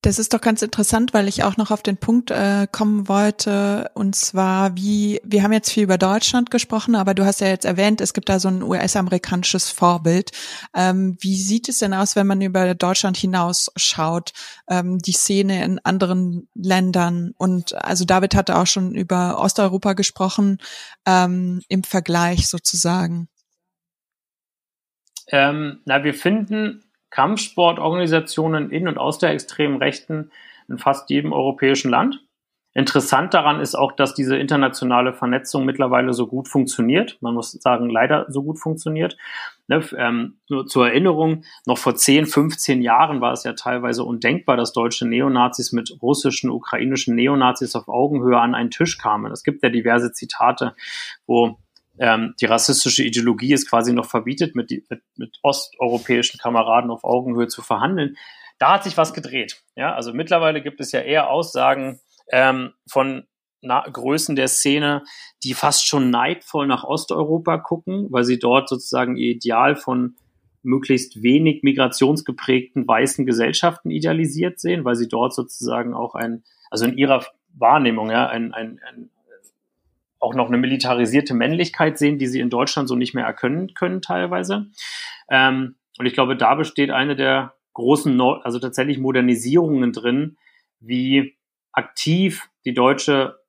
Das ist doch ganz interessant, weil ich auch noch auf den Punkt äh, kommen wollte, und zwar wie, wir haben jetzt viel über Deutschland gesprochen, aber du hast ja jetzt erwähnt, es gibt da so ein US-amerikanisches Vorbild. Ähm, wie sieht es denn aus, wenn man über Deutschland hinaus schaut, ähm, die Szene in anderen Ländern? Und also David hatte auch schon über Osteuropa gesprochen, ähm, im Vergleich sozusagen. Ähm, na, wir finden Kampfsportorganisationen in und aus der extremen Rechten in fast jedem europäischen Land. Interessant daran ist auch, dass diese internationale Vernetzung mittlerweile so gut funktioniert. Man muss sagen, leider so gut funktioniert. Ne, ähm, nur zur Erinnerung, noch vor 10, 15 Jahren war es ja teilweise undenkbar, dass deutsche Neonazis mit russischen, ukrainischen Neonazis auf Augenhöhe an einen Tisch kamen. Es gibt ja diverse Zitate, wo ähm, die rassistische Ideologie es quasi noch verbietet, mit, mit, mit osteuropäischen Kameraden auf Augenhöhe zu verhandeln. Da hat sich was gedreht. Ja, also mittlerweile gibt es ja eher Aussagen ähm, von na, Größen der Szene, die fast schon neidvoll nach Osteuropa gucken, weil sie dort sozusagen ihr Ideal von möglichst wenig migrationsgeprägten weißen Gesellschaften idealisiert sehen, weil sie dort sozusagen auch ein, also in ihrer Wahrnehmung, ja, ein, ein, ein auch noch eine militarisierte Männlichkeit sehen, die sie in Deutschland so nicht mehr erkennen können teilweise. Ähm, und ich glaube, da besteht eine der großen, Neu also tatsächlich Modernisierungen drin, wie aktiv die deutsche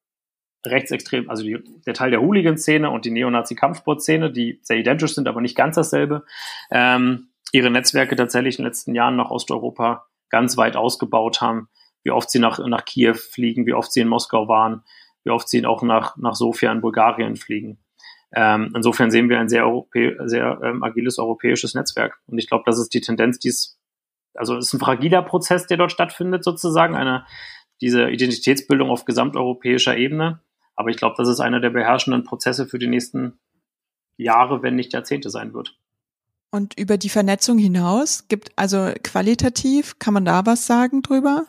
rechtsextrem, also die, der Teil der Hooligan-Szene und die Neonazi-Kampfsportszene, die sehr identisch sind, aber nicht ganz dasselbe, ähm, ihre Netzwerke tatsächlich in den letzten Jahren nach Osteuropa ganz weit ausgebaut haben, wie oft sie nach, nach Kiew fliegen, wie oft sie in Moskau waren, wie oft sie auch nach, nach Sofia in Bulgarien fliegen. Ähm, insofern sehen wir ein sehr, Europä sehr ähm, agiles europäisches Netzwerk. Und ich glaube, das ist die Tendenz, die es, also es ist ein fragiler Prozess, der dort stattfindet, sozusagen, eine, diese Identitätsbildung auf gesamteuropäischer Ebene. Aber ich glaube, das ist einer der beherrschenden Prozesse für die nächsten Jahre, wenn nicht Jahrzehnte sein wird. Und über die Vernetzung hinaus gibt also qualitativ, kann man da was sagen drüber?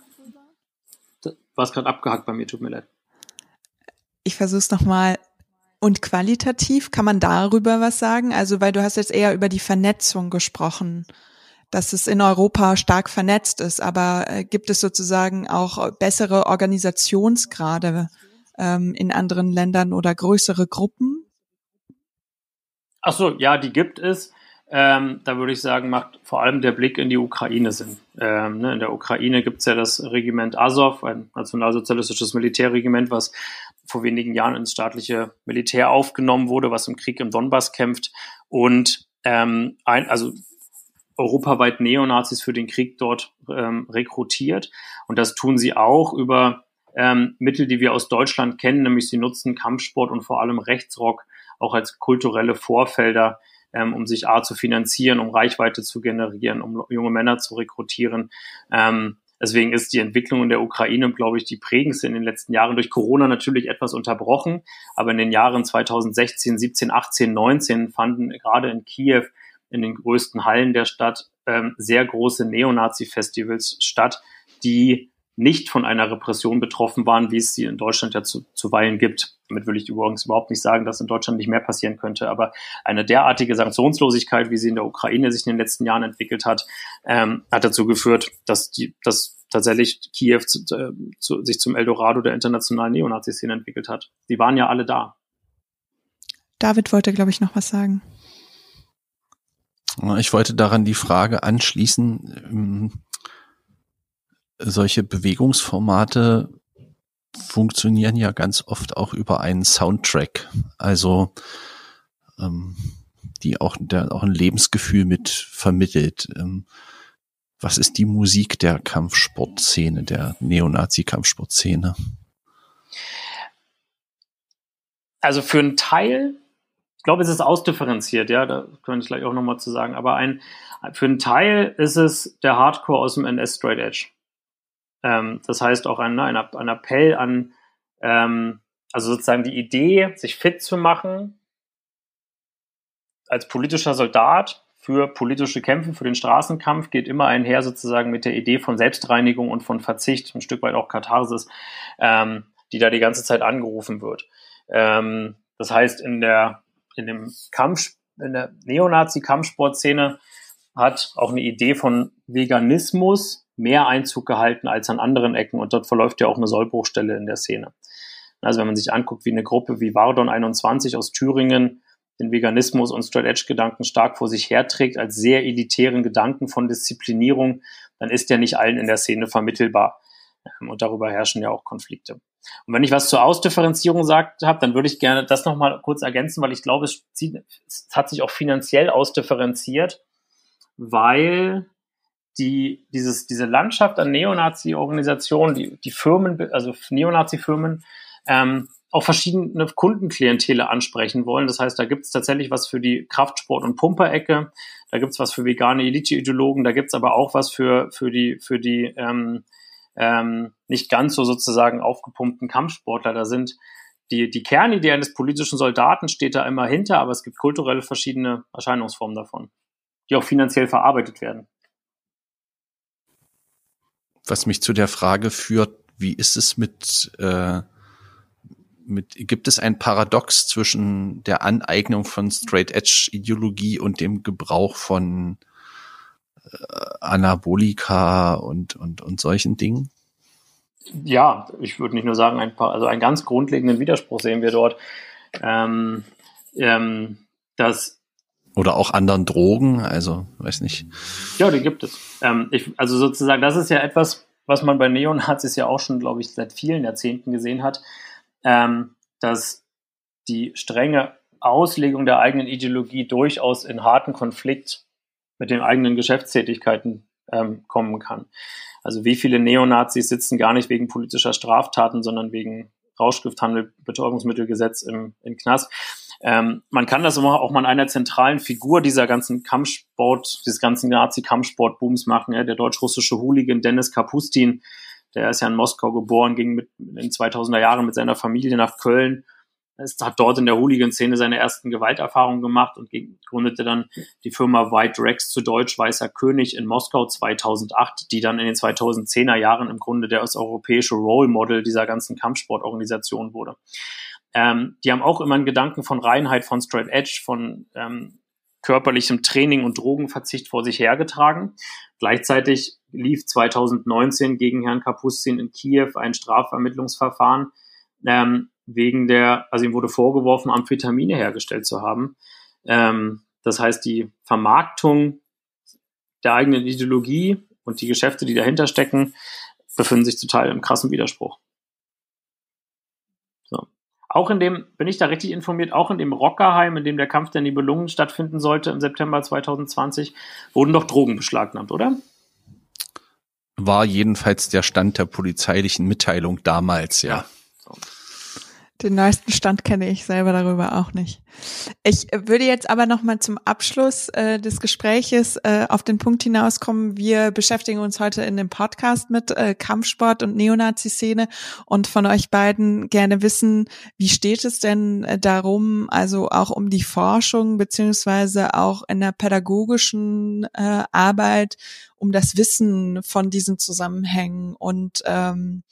Du warst gerade abgehackt bei mir, tut mir leid. Ich versuche es nochmal. Und qualitativ kann man darüber was sagen? Also, weil du hast jetzt eher über die Vernetzung gesprochen, dass es in Europa stark vernetzt ist, aber äh, gibt es sozusagen auch bessere Organisationsgrade ähm, in anderen Ländern oder größere Gruppen? Ach so, ja, die gibt es. Ähm, da würde ich sagen, macht vor allem der Blick in die Ukraine Sinn. Ähm, ne, in der Ukraine gibt es ja das Regiment Azov, ein nationalsozialistisches Militärregiment, was vor wenigen Jahren ins staatliche Militär aufgenommen wurde, was im Krieg im Donbass kämpft und ähm, ein, also europaweit Neonazis für den Krieg dort ähm, rekrutiert. Und das tun sie auch über ähm, Mittel, die wir aus Deutschland kennen, nämlich sie nutzen Kampfsport und vor allem Rechtsrock auch als kulturelle Vorfelder ähm, um sich A zu finanzieren, um Reichweite zu generieren, um junge Männer zu rekrutieren. Ähm, deswegen ist die Entwicklung in der Ukraine, glaube ich, die prägendste in den letzten Jahren. Durch Corona natürlich etwas unterbrochen, aber in den Jahren 2016, 17, 18, 19 fanden gerade in Kiew in den größten Hallen der Stadt ähm, sehr große Neonazi-Festivals statt, die nicht von einer Repression betroffen waren, wie es sie in Deutschland ja zu, zuweilen gibt. Damit will ich übrigens überhaupt nicht sagen, dass in Deutschland nicht mehr passieren könnte, aber eine derartige Sanktionslosigkeit, wie sie in der Ukraine sich in den letzten Jahren entwickelt hat, ähm, hat dazu geführt, dass die, dass tatsächlich Kiew zu, zu, sich zum Eldorado der internationalen Neonazi-Szene entwickelt hat. Die waren ja alle da. David wollte, glaube ich, noch was sagen. Ich wollte daran die Frage anschließen, ähm, solche Bewegungsformate funktionieren ja ganz oft auch über einen Soundtrack, also ähm, die auch, der auch ein Lebensgefühl mit vermittelt. Ähm, was ist die Musik der Kampfsportszene, der Neonazi-Kampfsportszene? Also für einen Teil, ich glaube, es ist ausdifferenziert, ja, da kann ich gleich auch nochmal zu sagen, aber ein, für einen Teil ist es der Hardcore aus dem NS Straight Edge. Ähm, das heißt auch ein, ein, ein Appell an, ähm, also sozusagen die Idee, sich fit zu machen als politischer Soldat für politische Kämpfe, für den Straßenkampf, geht immer einher sozusagen mit der Idee von Selbstreinigung und von Verzicht, ein Stück weit auch Katharsis, ähm, die da die ganze Zeit angerufen wird. Ähm, das heißt, in der, in dem Kampf, in der Neonazi-Kampfsportszene hat auch eine Idee von Veganismus mehr Einzug gehalten als an anderen Ecken und dort verläuft ja auch eine Sollbruchstelle in der Szene. Also wenn man sich anguckt, wie eine Gruppe wie Vardon 21 aus Thüringen den Veganismus und Straight Edge Gedanken stark vor sich herträgt als sehr elitären Gedanken von Disziplinierung, dann ist der nicht allen in der Szene vermittelbar. Ähm, und darüber herrschen ja auch Konflikte. Und wenn ich was zur Ausdifferenzierung gesagt habe, dann würde ich gerne das nochmal kurz ergänzen, weil ich glaube, es, zieht, es hat sich auch finanziell ausdifferenziert, weil die, dieses, diese Landschaft an Neonazi-Organisationen, die, die Firmen, also Neonazi-Firmen, ähm, auch verschiedene Kundenklientele ansprechen wollen. Das heißt, da gibt es tatsächlich was für die Kraftsport- und Pumperecke, da gibt es was für vegane Elite-Ideologen, da gibt es aber auch was für, für die, für die ähm, ähm, nicht ganz so sozusagen aufgepumpten Kampfsportler. Da sind die, die Kernidee eines politischen Soldaten steht da immer hinter, aber es gibt kulturelle verschiedene Erscheinungsformen davon, die auch finanziell verarbeitet werden was mich zu der Frage führt, wie ist es mit, äh, mit gibt es ein Paradox zwischen der Aneignung von Straight Edge Ideologie und dem Gebrauch von äh, Anabolika und, und, und solchen Dingen? Ja, ich würde nicht nur sagen, ein paar, also einen ganz grundlegenden Widerspruch sehen wir dort. Ähm, ähm, dass oder auch anderen Drogen, also weiß nicht. Ja, die gibt es. Ähm, ich, also sozusagen, das ist ja etwas, was man bei Neonazis ja auch schon, glaube ich, seit vielen Jahrzehnten gesehen hat. Ähm, dass die strenge Auslegung der eigenen Ideologie durchaus in harten Konflikt mit den eigenen Geschäftstätigkeiten ähm, kommen kann. Also wie viele Neonazis sitzen gar nicht wegen politischer Straftaten, sondern wegen Rauschgifthandel, Betäubungsmittelgesetz im, im Knast. Ähm, man kann das auch mal an einer zentralen Figur dieser ganzen Kampfsport, dieses ganzen Nazi-Kampfsport-Booms machen. Ja, der deutsch-russische Hooligan Dennis Kapustin, der ist ja in Moskau geboren, ging mit, in den 2000er Jahren mit seiner Familie nach Köln es hat dort in der Hooligan-Szene seine ersten Gewalterfahrungen gemacht und gründete dann die Firma White Rex zu Deutsch Weißer König in Moskau 2008, die dann in den 2010er Jahren im Grunde das europäische Role Model dieser ganzen Kampfsportorganisation wurde. Ähm, die haben auch immer einen Gedanken von Reinheit, von Straight Edge, von ähm, körperlichem Training und Drogenverzicht vor sich hergetragen. Gleichzeitig lief 2019 gegen Herrn Kapustin in Kiew ein Strafvermittlungsverfahren, ähm, wegen der, also ihm wurde vorgeworfen, Amphetamine hergestellt zu haben. Ähm, das heißt, die Vermarktung der eigenen Ideologie und die Geschäfte, die dahinter stecken, befinden sich total im krassen Widerspruch. Auch in dem, bin ich da richtig informiert, auch in dem Rockerheim, in dem der Kampf der Nibelungen stattfinden sollte im September 2020, wurden doch Drogen beschlagnahmt, oder? War jedenfalls der Stand der polizeilichen Mitteilung damals, ja. ja. Den neuesten Stand kenne ich selber darüber auch nicht. Ich würde jetzt aber noch mal zum Abschluss äh, des Gespräches äh, auf den Punkt hinauskommen. Wir beschäftigen uns heute in dem Podcast mit äh, Kampfsport und Neonazi-Szene und von euch beiden gerne wissen, wie steht es denn äh, darum, also auch um die Forschung beziehungsweise auch in der pädagogischen äh, Arbeit, um das Wissen von diesen Zusammenhängen und ähm,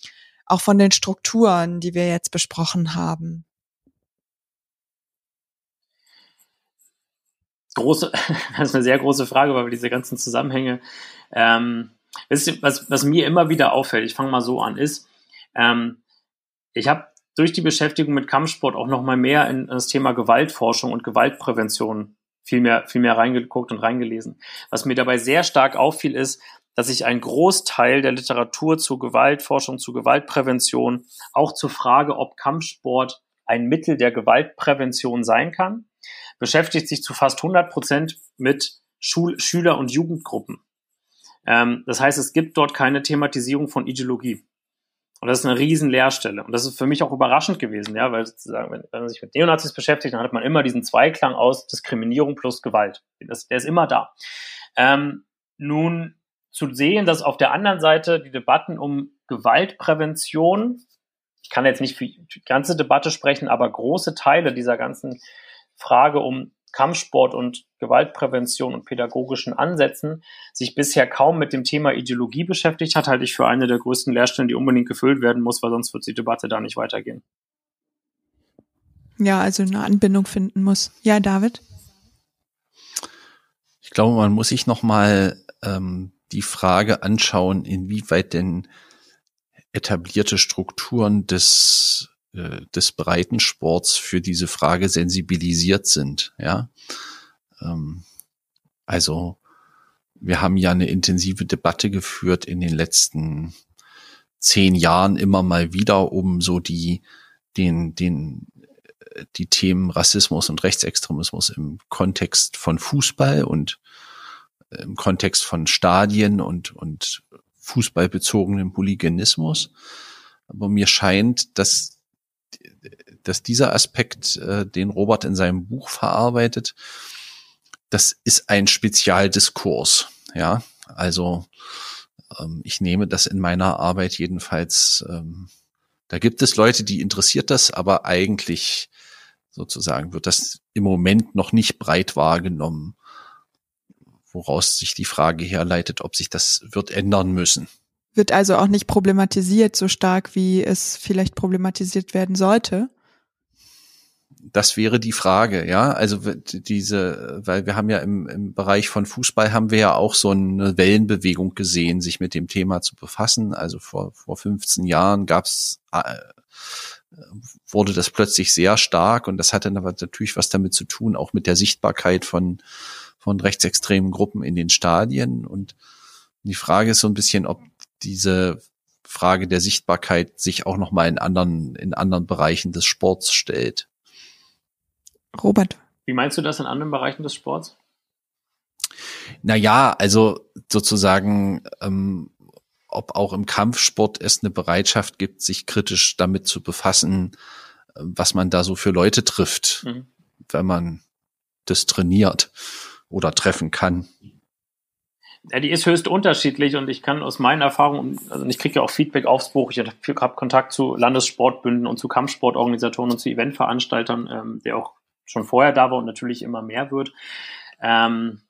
auch von den Strukturen, die wir jetzt besprochen haben? Große, das ist eine sehr große Frage, weil wir diese ganzen Zusammenhänge, ähm, was, was mir immer wieder auffällt, ich fange mal so an, ist, ähm, ich habe durch die Beschäftigung mit Kampfsport auch noch mal mehr in das Thema Gewaltforschung und Gewaltprävention viel mehr, viel mehr reingeguckt und reingelesen. Was mir dabei sehr stark auffiel, ist, dass sich ein Großteil der Literatur zu Gewaltforschung, zu Gewaltprävention, auch zur Frage, ob Kampfsport ein Mittel der Gewaltprävention sein kann, beschäftigt sich zu fast 100 Prozent mit Schul Schüler- und Jugendgruppen. Ähm, das heißt, es gibt dort keine Thematisierung von Ideologie. Und das ist eine riesen Leerstelle. Und das ist für mich auch überraschend gewesen, ja, weil sozusagen, wenn, wenn man sich mit Neonazis beschäftigt, dann hat man immer diesen Zweiklang aus Diskriminierung plus Gewalt. Das, der ist immer da. Ähm, nun zu sehen, dass auf der anderen Seite die Debatten um Gewaltprävention, ich kann jetzt nicht für die ganze Debatte sprechen, aber große Teile dieser ganzen Frage um Kampfsport und Gewaltprävention und pädagogischen Ansätzen sich bisher kaum mit dem Thema Ideologie beschäftigt hat, halte ich für eine der größten Lehrstellen, die unbedingt gefüllt werden muss, weil sonst wird die Debatte da nicht weitergehen. Ja, also eine Anbindung finden muss. Ja, David? Ich glaube, man muss sich noch mal ähm, die Frage anschauen, inwieweit denn etablierte Strukturen des äh, des Breitensports für diese Frage sensibilisiert sind. Ja, ähm, also wir haben ja eine intensive Debatte geführt in den letzten zehn Jahren immer mal wieder um so die den den die Themen Rassismus und Rechtsextremismus im Kontext von Fußball und im Kontext von Stadien und, und fußballbezogenem Hooliganismus. Aber mir scheint, dass, dass dieser Aspekt, äh, den Robert in seinem Buch verarbeitet, das ist ein Spezialdiskurs. Ja, also ähm, ich nehme das in meiner Arbeit jedenfalls. Ähm, da gibt es Leute, die interessiert das, aber eigentlich sozusagen wird das im Moment noch nicht breit wahrgenommen woraus sich die Frage herleitet, ob sich das wird ändern müssen. Wird also auch nicht problematisiert so stark, wie es vielleicht problematisiert werden sollte? Das wäre die Frage, ja. Also diese, weil wir haben ja im, im Bereich von Fußball haben wir ja auch so eine Wellenbewegung gesehen, sich mit dem Thema zu befassen. Also vor, vor 15 Jahren gab's äh, wurde das plötzlich sehr stark und das hatte natürlich was damit zu tun, auch mit der Sichtbarkeit von von rechtsextremen Gruppen in den Stadien. Und die Frage ist so ein bisschen, ob diese Frage der Sichtbarkeit sich auch noch mal in anderen in anderen Bereichen des Sports stellt. Robert. Wie meinst du das in anderen Bereichen des Sports? Naja, also sozusagen, ähm, ob auch im Kampfsport es eine Bereitschaft gibt, sich kritisch damit zu befassen, äh, was man da so für Leute trifft, mhm. wenn man das trainiert oder treffen kann. Ja, die ist höchst unterschiedlich und ich kann aus meinen Erfahrungen, also ich kriege ja auch Feedback aufs Buch, ich habe Kontakt zu Landessportbünden und zu Kampfsportorganisatoren und zu Eventveranstaltern, ähm, der auch schon vorher da war und natürlich immer mehr wird. Ähm,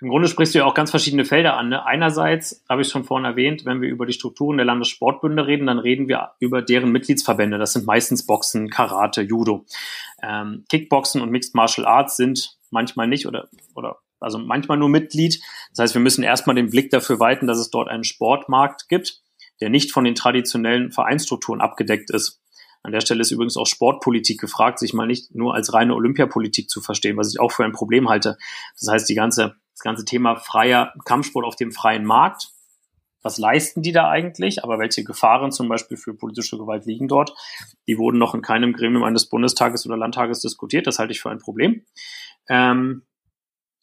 Im Grunde sprichst du ja auch ganz verschiedene Felder an. Ne? Einerseits, habe ich schon vorhin erwähnt, wenn wir über die Strukturen der Landessportbünde reden, dann reden wir über deren Mitgliedsverbände. Das sind meistens Boxen, Karate, Judo. Ähm, Kickboxen und Mixed Martial Arts sind manchmal nicht oder, oder also manchmal nur Mitglied. Das heißt, wir müssen erstmal den Blick dafür weiten, dass es dort einen Sportmarkt gibt, der nicht von den traditionellen Vereinsstrukturen abgedeckt ist. An der Stelle ist übrigens auch Sportpolitik gefragt, sich mal nicht nur als reine Olympiapolitik zu verstehen, was ich auch für ein Problem halte. Das heißt, die ganze, das ganze Thema freier Kampfsport auf dem freien Markt, was leisten die da eigentlich, aber welche Gefahren zum Beispiel für politische Gewalt liegen dort, die wurden noch in keinem Gremium eines Bundestages oder Landtages diskutiert. Das halte ich für ein Problem. Ähm,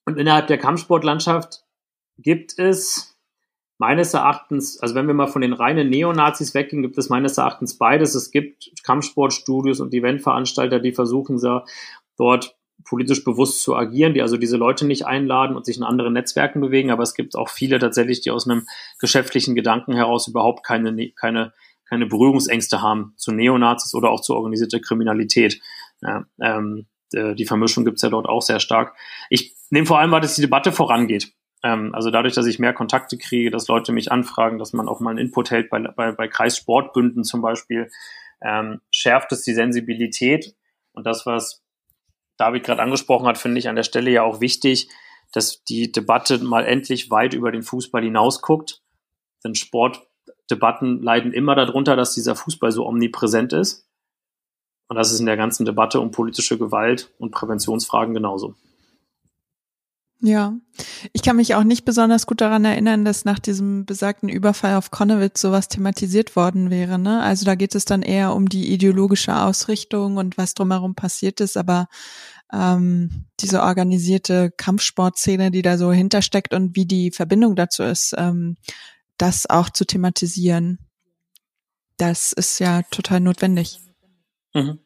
und innerhalb der Kampfsportlandschaft gibt es meines Erachtens, also wenn wir mal von den reinen Neonazis weggehen, gibt es meines Erachtens beides. Es gibt Kampfsportstudios und Eventveranstalter, die versuchen, dort politisch bewusst zu agieren, die also diese Leute nicht einladen und sich in anderen Netzwerken bewegen. Aber es gibt auch viele tatsächlich, die aus einem geschäftlichen Gedanken heraus überhaupt keine, ne, keine, keine Berührungsängste haben zu Neonazis oder auch zu organisierter Kriminalität. Ja, ähm, die Vermischung gibt's ja dort auch sehr stark. Ich nehme vor allem wahr, dass die Debatte vorangeht. Ähm, also dadurch, dass ich mehr Kontakte kriege, dass Leute mich anfragen, dass man auch mal einen Input hält bei, bei, bei Kreissportbünden zum Beispiel, ähm, schärft es die Sensibilität. Und das, was David gerade angesprochen hat, finde ich an der Stelle ja auch wichtig, dass die Debatte mal endlich weit über den Fußball hinausguckt. Denn Sportdebatten leiden immer darunter, dass dieser Fußball so omnipräsent ist. Und das ist in der ganzen Debatte um politische Gewalt und Präventionsfragen genauso. Ja, ich kann mich auch nicht besonders gut daran erinnern, dass nach diesem besagten Überfall auf Konnewitz sowas thematisiert worden wäre. Ne? Also da geht es dann eher um die ideologische Ausrichtung und was drumherum passiert ist, aber ähm, diese organisierte Kampfsportszene, die da so hintersteckt und wie die Verbindung dazu ist, ähm, das auch zu thematisieren, das ist ja total notwendig. Mhm.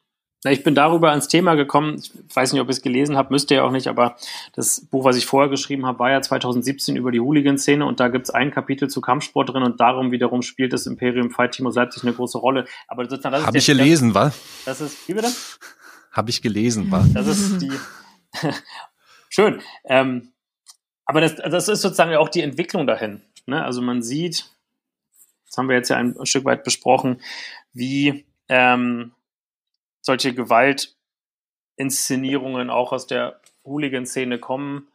Ich bin darüber ans Thema gekommen. Ich weiß nicht, ob ihr es gelesen habt, müsst ihr auch nicht, aber das Buch, was ich vorher geschrieben habe, war ja 2017 über die Hooligan-Szene und da gibt es ein Kapitel zu Kampfsport drin und darum wiederum spielt das Imperium Fight aus Leipzig eine große Rolle. Aber sozusagen, das Habe ich gelesen, wa? Das ist, wie bitte? Habe ich gelesen, wa? Das ist die. Schön. Ähm, aber das, das ist sozusagen auch die Entwicklung dahin. Ne? Also man sieht, das haben wir jetzt ja ein, ein Stück weit besprochen, wie ähm, solche Gewaltinszenierungen auch aus der Hooligan-Szene kommen,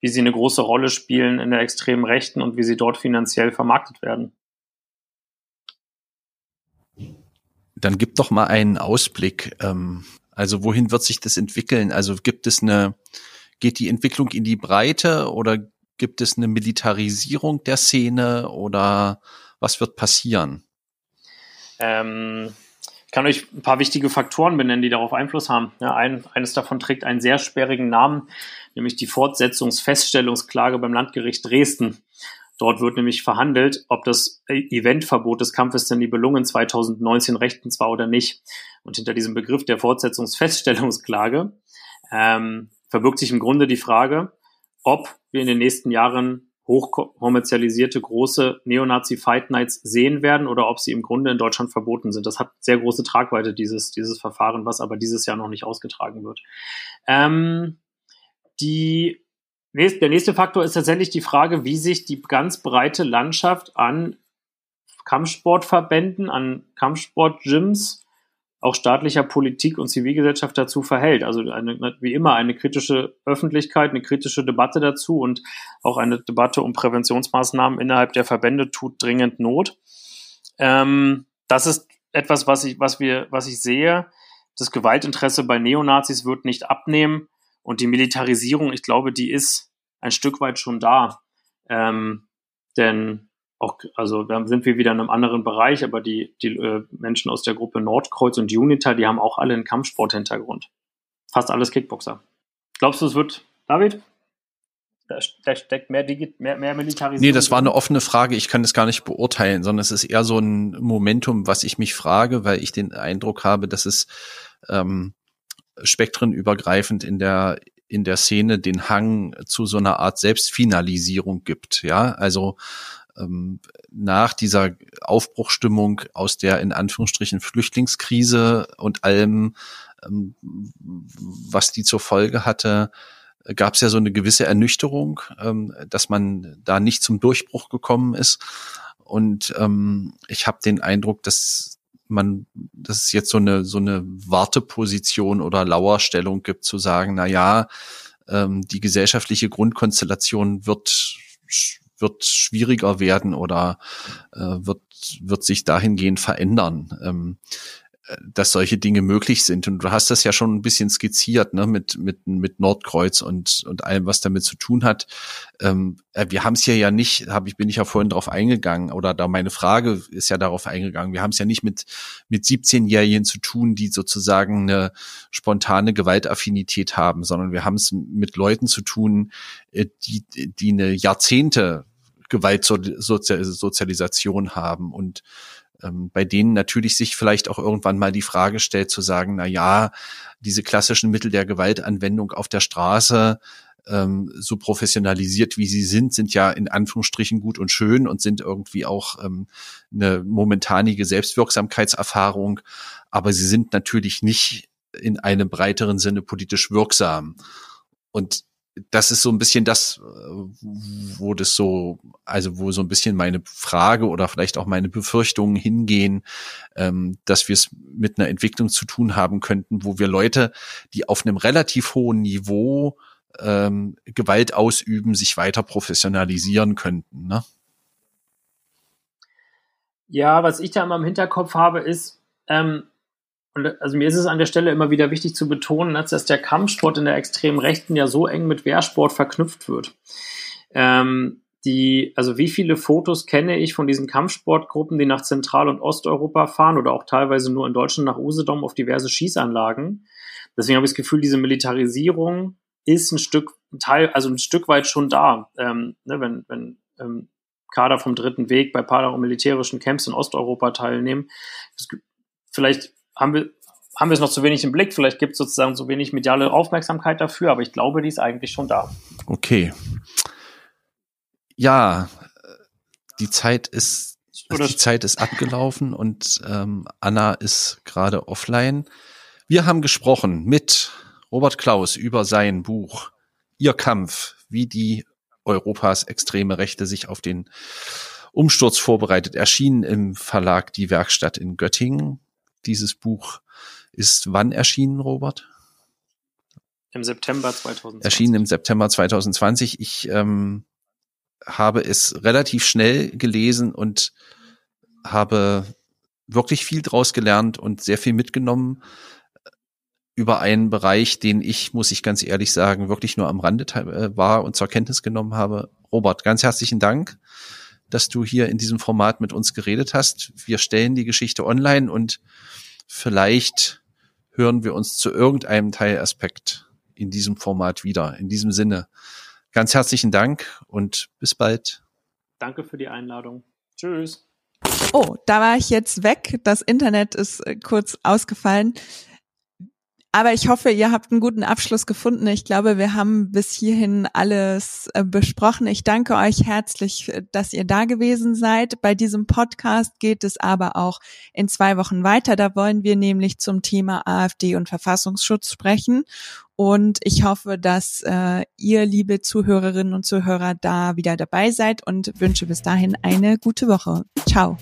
wie sie eine große Rolle spielen in der extremen Rechten und wie sie dort finanziell vermarktet werden. Dann gib doch mal einen Ausblick. Ähm, also wohin wird sich das entwickeln? Also gibt es eine, geht die Entwicklung in die Breite oder gibt es eine Militarisierung der Szene oder was wird passieren? Ähm, ich kann euch ein paar wichtige Faktoren benennen, die darauf Einfluss haben. Ja, ein, eines davon trägt einen sehr sperrigen Namen, nämlich die Fortsetzungsfeststellungsklage beim Landgericht Dresden. Dort wird nämlich verhandelt, ob das Eventverbot des Kampfes der Nibelungen 2019 rechtens war oder nicht. Und hinter diesem Begriff der Fortsetzungsfeststellungsklage ähm, verbirgt sich im Grunde die Frage, ob wir in den nächsten Jahren hochkommerzialisierte große Neonazi-Fight Nights sehen werden oder ob sie im Grunde in Deutschland verboten sind. Das hat sehr große Tragweite, dieses, dieses Verfahren, was aber dieses Jahr noch nicht ausgetragen wird. Ähm, die, der nächste Faktor ist tatsächlich die Frage, wie sich die ganz breite Landschaft an Kampfsportverbänden, an Kampfsportgyms auch staatlicher Politik und Zivilgesellschaft dazu verhält. Also eine, wie immer eine kritische Öffentlichkeit, eine kritische Debatte dazu und auch eine Debatte um Präventionsmaßnahmen innerhalb der Verbände tut dringend Not. Ähm, das ist etwas, was ich, was wir, was ich sehe. Das Gewaltinteresse bei Neonazis wird nicht abnehmen und die Militarisierung, ich glaube, die ist ein Stück weit schon da. Ähm, denn auch, also da sind wir wieder in einem anderen Bereich, aber die, die äh, Menschen aus der Gruppe Nordkreuz und Unita, die haben auch alle einen Kampfsporthintergrund. Fast alles Kickboxer. Glaubst du, es wird, David? Da steckt mehr, mehr, mehr Militarisierung. Nee, das war eine offene Frage. Ich kann das gar nicht beurteilen, sondern es ist eher so ein Momentum, was ich mich frage, weil ich den Eindruck habe, dass es ähm, spektrenübergreifend in der in der Szene den Hang zu so einer Art Selbstfinalisierung gibt. Ja, also ähm, nach dieser Aufbruchstimmung aus der in Anführungsstrichen Flüchtlingskrise und allem, ähm, was die zur Folge hatte, gab es ja so eine gewisse Ernüchterung, ähm, dass man da nicht zum Durchbruch gekommen ist. Und ähm, ich habe den Eindruck, dass man, dass es jetzt so eine so eine Warteposition oder Lauerstellung gibt, zu sagen, na ja, ähm, die gesellschaftliche Grundkonstellation wird wird schwieriger werden oder äh, wird wird sich dahingehend verändern. Ähm, dass solche Dinge möglich sind. Und du hast das ja schon ein bisschen skizziert, ne, mit, mit, mit Nordkreuz und, und allem, was damit zu tun hat. Ähm, äh, wir haben es hier ja nicht, habe ich, bin ich ja vorhin darauf eingegangen, oder da meine Frage ist ja darauf eingegangen. Wir haben es ja nicht mit, mit 17-Jährigen zu tun, die sozusagen eine spontane Gewaltaffinität haben, sondern wir haben es mit Leuten zu tun, äh, die, die eine Jahrzehnte Gewaltsozialisation haben und ähm, bei denen natürlich sich vielleicht auch irgendwann mal die Frage stellt zu sagen, na ja, diese klassischen Mittel der Gewaltanwendung auf der Straße, ähm, so professionalisiert wie sie sind, sind ja in Anführungsstrichen gut und schön und sind irgendwie auch ähm, eine momentanige Selbstwirksamkeitserfahrung, aber sie sind natürlich nicht in einem breiteren Sinne politisch wirksam. Und das ist so ein bisschen das, wo das so, also wo so ein bisschen meine Frage oder vielleicht auch meine Befürchtungen hingehen, ähm, dass wir es mit einer Entwicklung zu tun haben könnten, wo wir Leute, die auf einem relativ hohen Niveau ähm, Gewalt ausüben, sich weiter professionalisieren könnten. Ne? Ja, was ich da immer im Hinterkopf habe, ist, ähm, und also mir ist es an der Stelle immer wieder wichtig zu betonen, dass der Kampfsport in der extremen Rechten ja so eng mit Wehrsport verknüpft wird. Ähm, die, also wie viele Fotos kenne ich von diesen Kampfsportgruppen, die nach Zentral- und Osteuropa fahren oder auch teilweise nur in Deutschland nach Usedom auf diverse Schießanlagen. Deswegen habe ich das Gefühl, diese Militarisierung ist ein Stück Teil, also ein Stück weit schon da. Ähm, ne, wenn wenn ähm, Kader vom Dritten Weg bei paramilitärischen Camps in Osteuropa teilnehmen, vielleicht haben wir, haben wir es noch zu wenig im Blick. Vielleicht gibt es sozusagen zu wenig mediale Aufmerksamkeit dafür, aber ich glaube, die ist eigentlich schon da. Okay. Ja, die Zeit ist, die Zeit ist abgelaufen und ähm, Anna ist gerade offline. Wir haben gesprochen mit Robert Klaus über sein Buch Ihr Kampf, wie die Europas extreme Rechte sich auf den Umsturz vorbereitet, erschienen im Verlag Die Werkstatt in Göttingen dieses Buch ist wann erschienen, Robert? Im September 2020. Erschienen im September 2020. Ich ähm, habe es relativ schnell gelesen und habe wirklich viel draus gelernt und sehr viel mitgenommen über einen Bereich, den ich, muss ich ganz ehrlich sagen, wirklich nur am Rande äh, war und zur Kenntnis genommen habe. Robert, ganz herzlichen Dank, dass du hier in diesem Format mit uns geredet hast. Wir stellen die Geschichte online und vielleicht hören wir uns zu irgendeinem Teilaspekt in diesem Format wieder. In diesem Sinne, ganz herzlichen Dank und bis bald. Danke für die Einladung. Tschüss. Oh, da war ich jetzt weg. Das Internet ist äh, kurz ausgefallen. Aber ich hoffe, ihr habt einen guten Abschluss gefunden. Ich glaube, wir haben bis hierhin alles äh, besprochen. Ich danke euch herzlich, äh, dass ihr da gewesen seid. Bei diesem Podcast geht es aber auch in zwei Wochen weiter. Da wollen wir nämlich zum Thema AfD und Verfassungsschutz sprechen. Und ich hoffe, dass äh, ihr, liebe Zuhörerinnen und Zuhörer, da wieder dabei seid und wünsche bis dahin eine gute Woche. Ciao.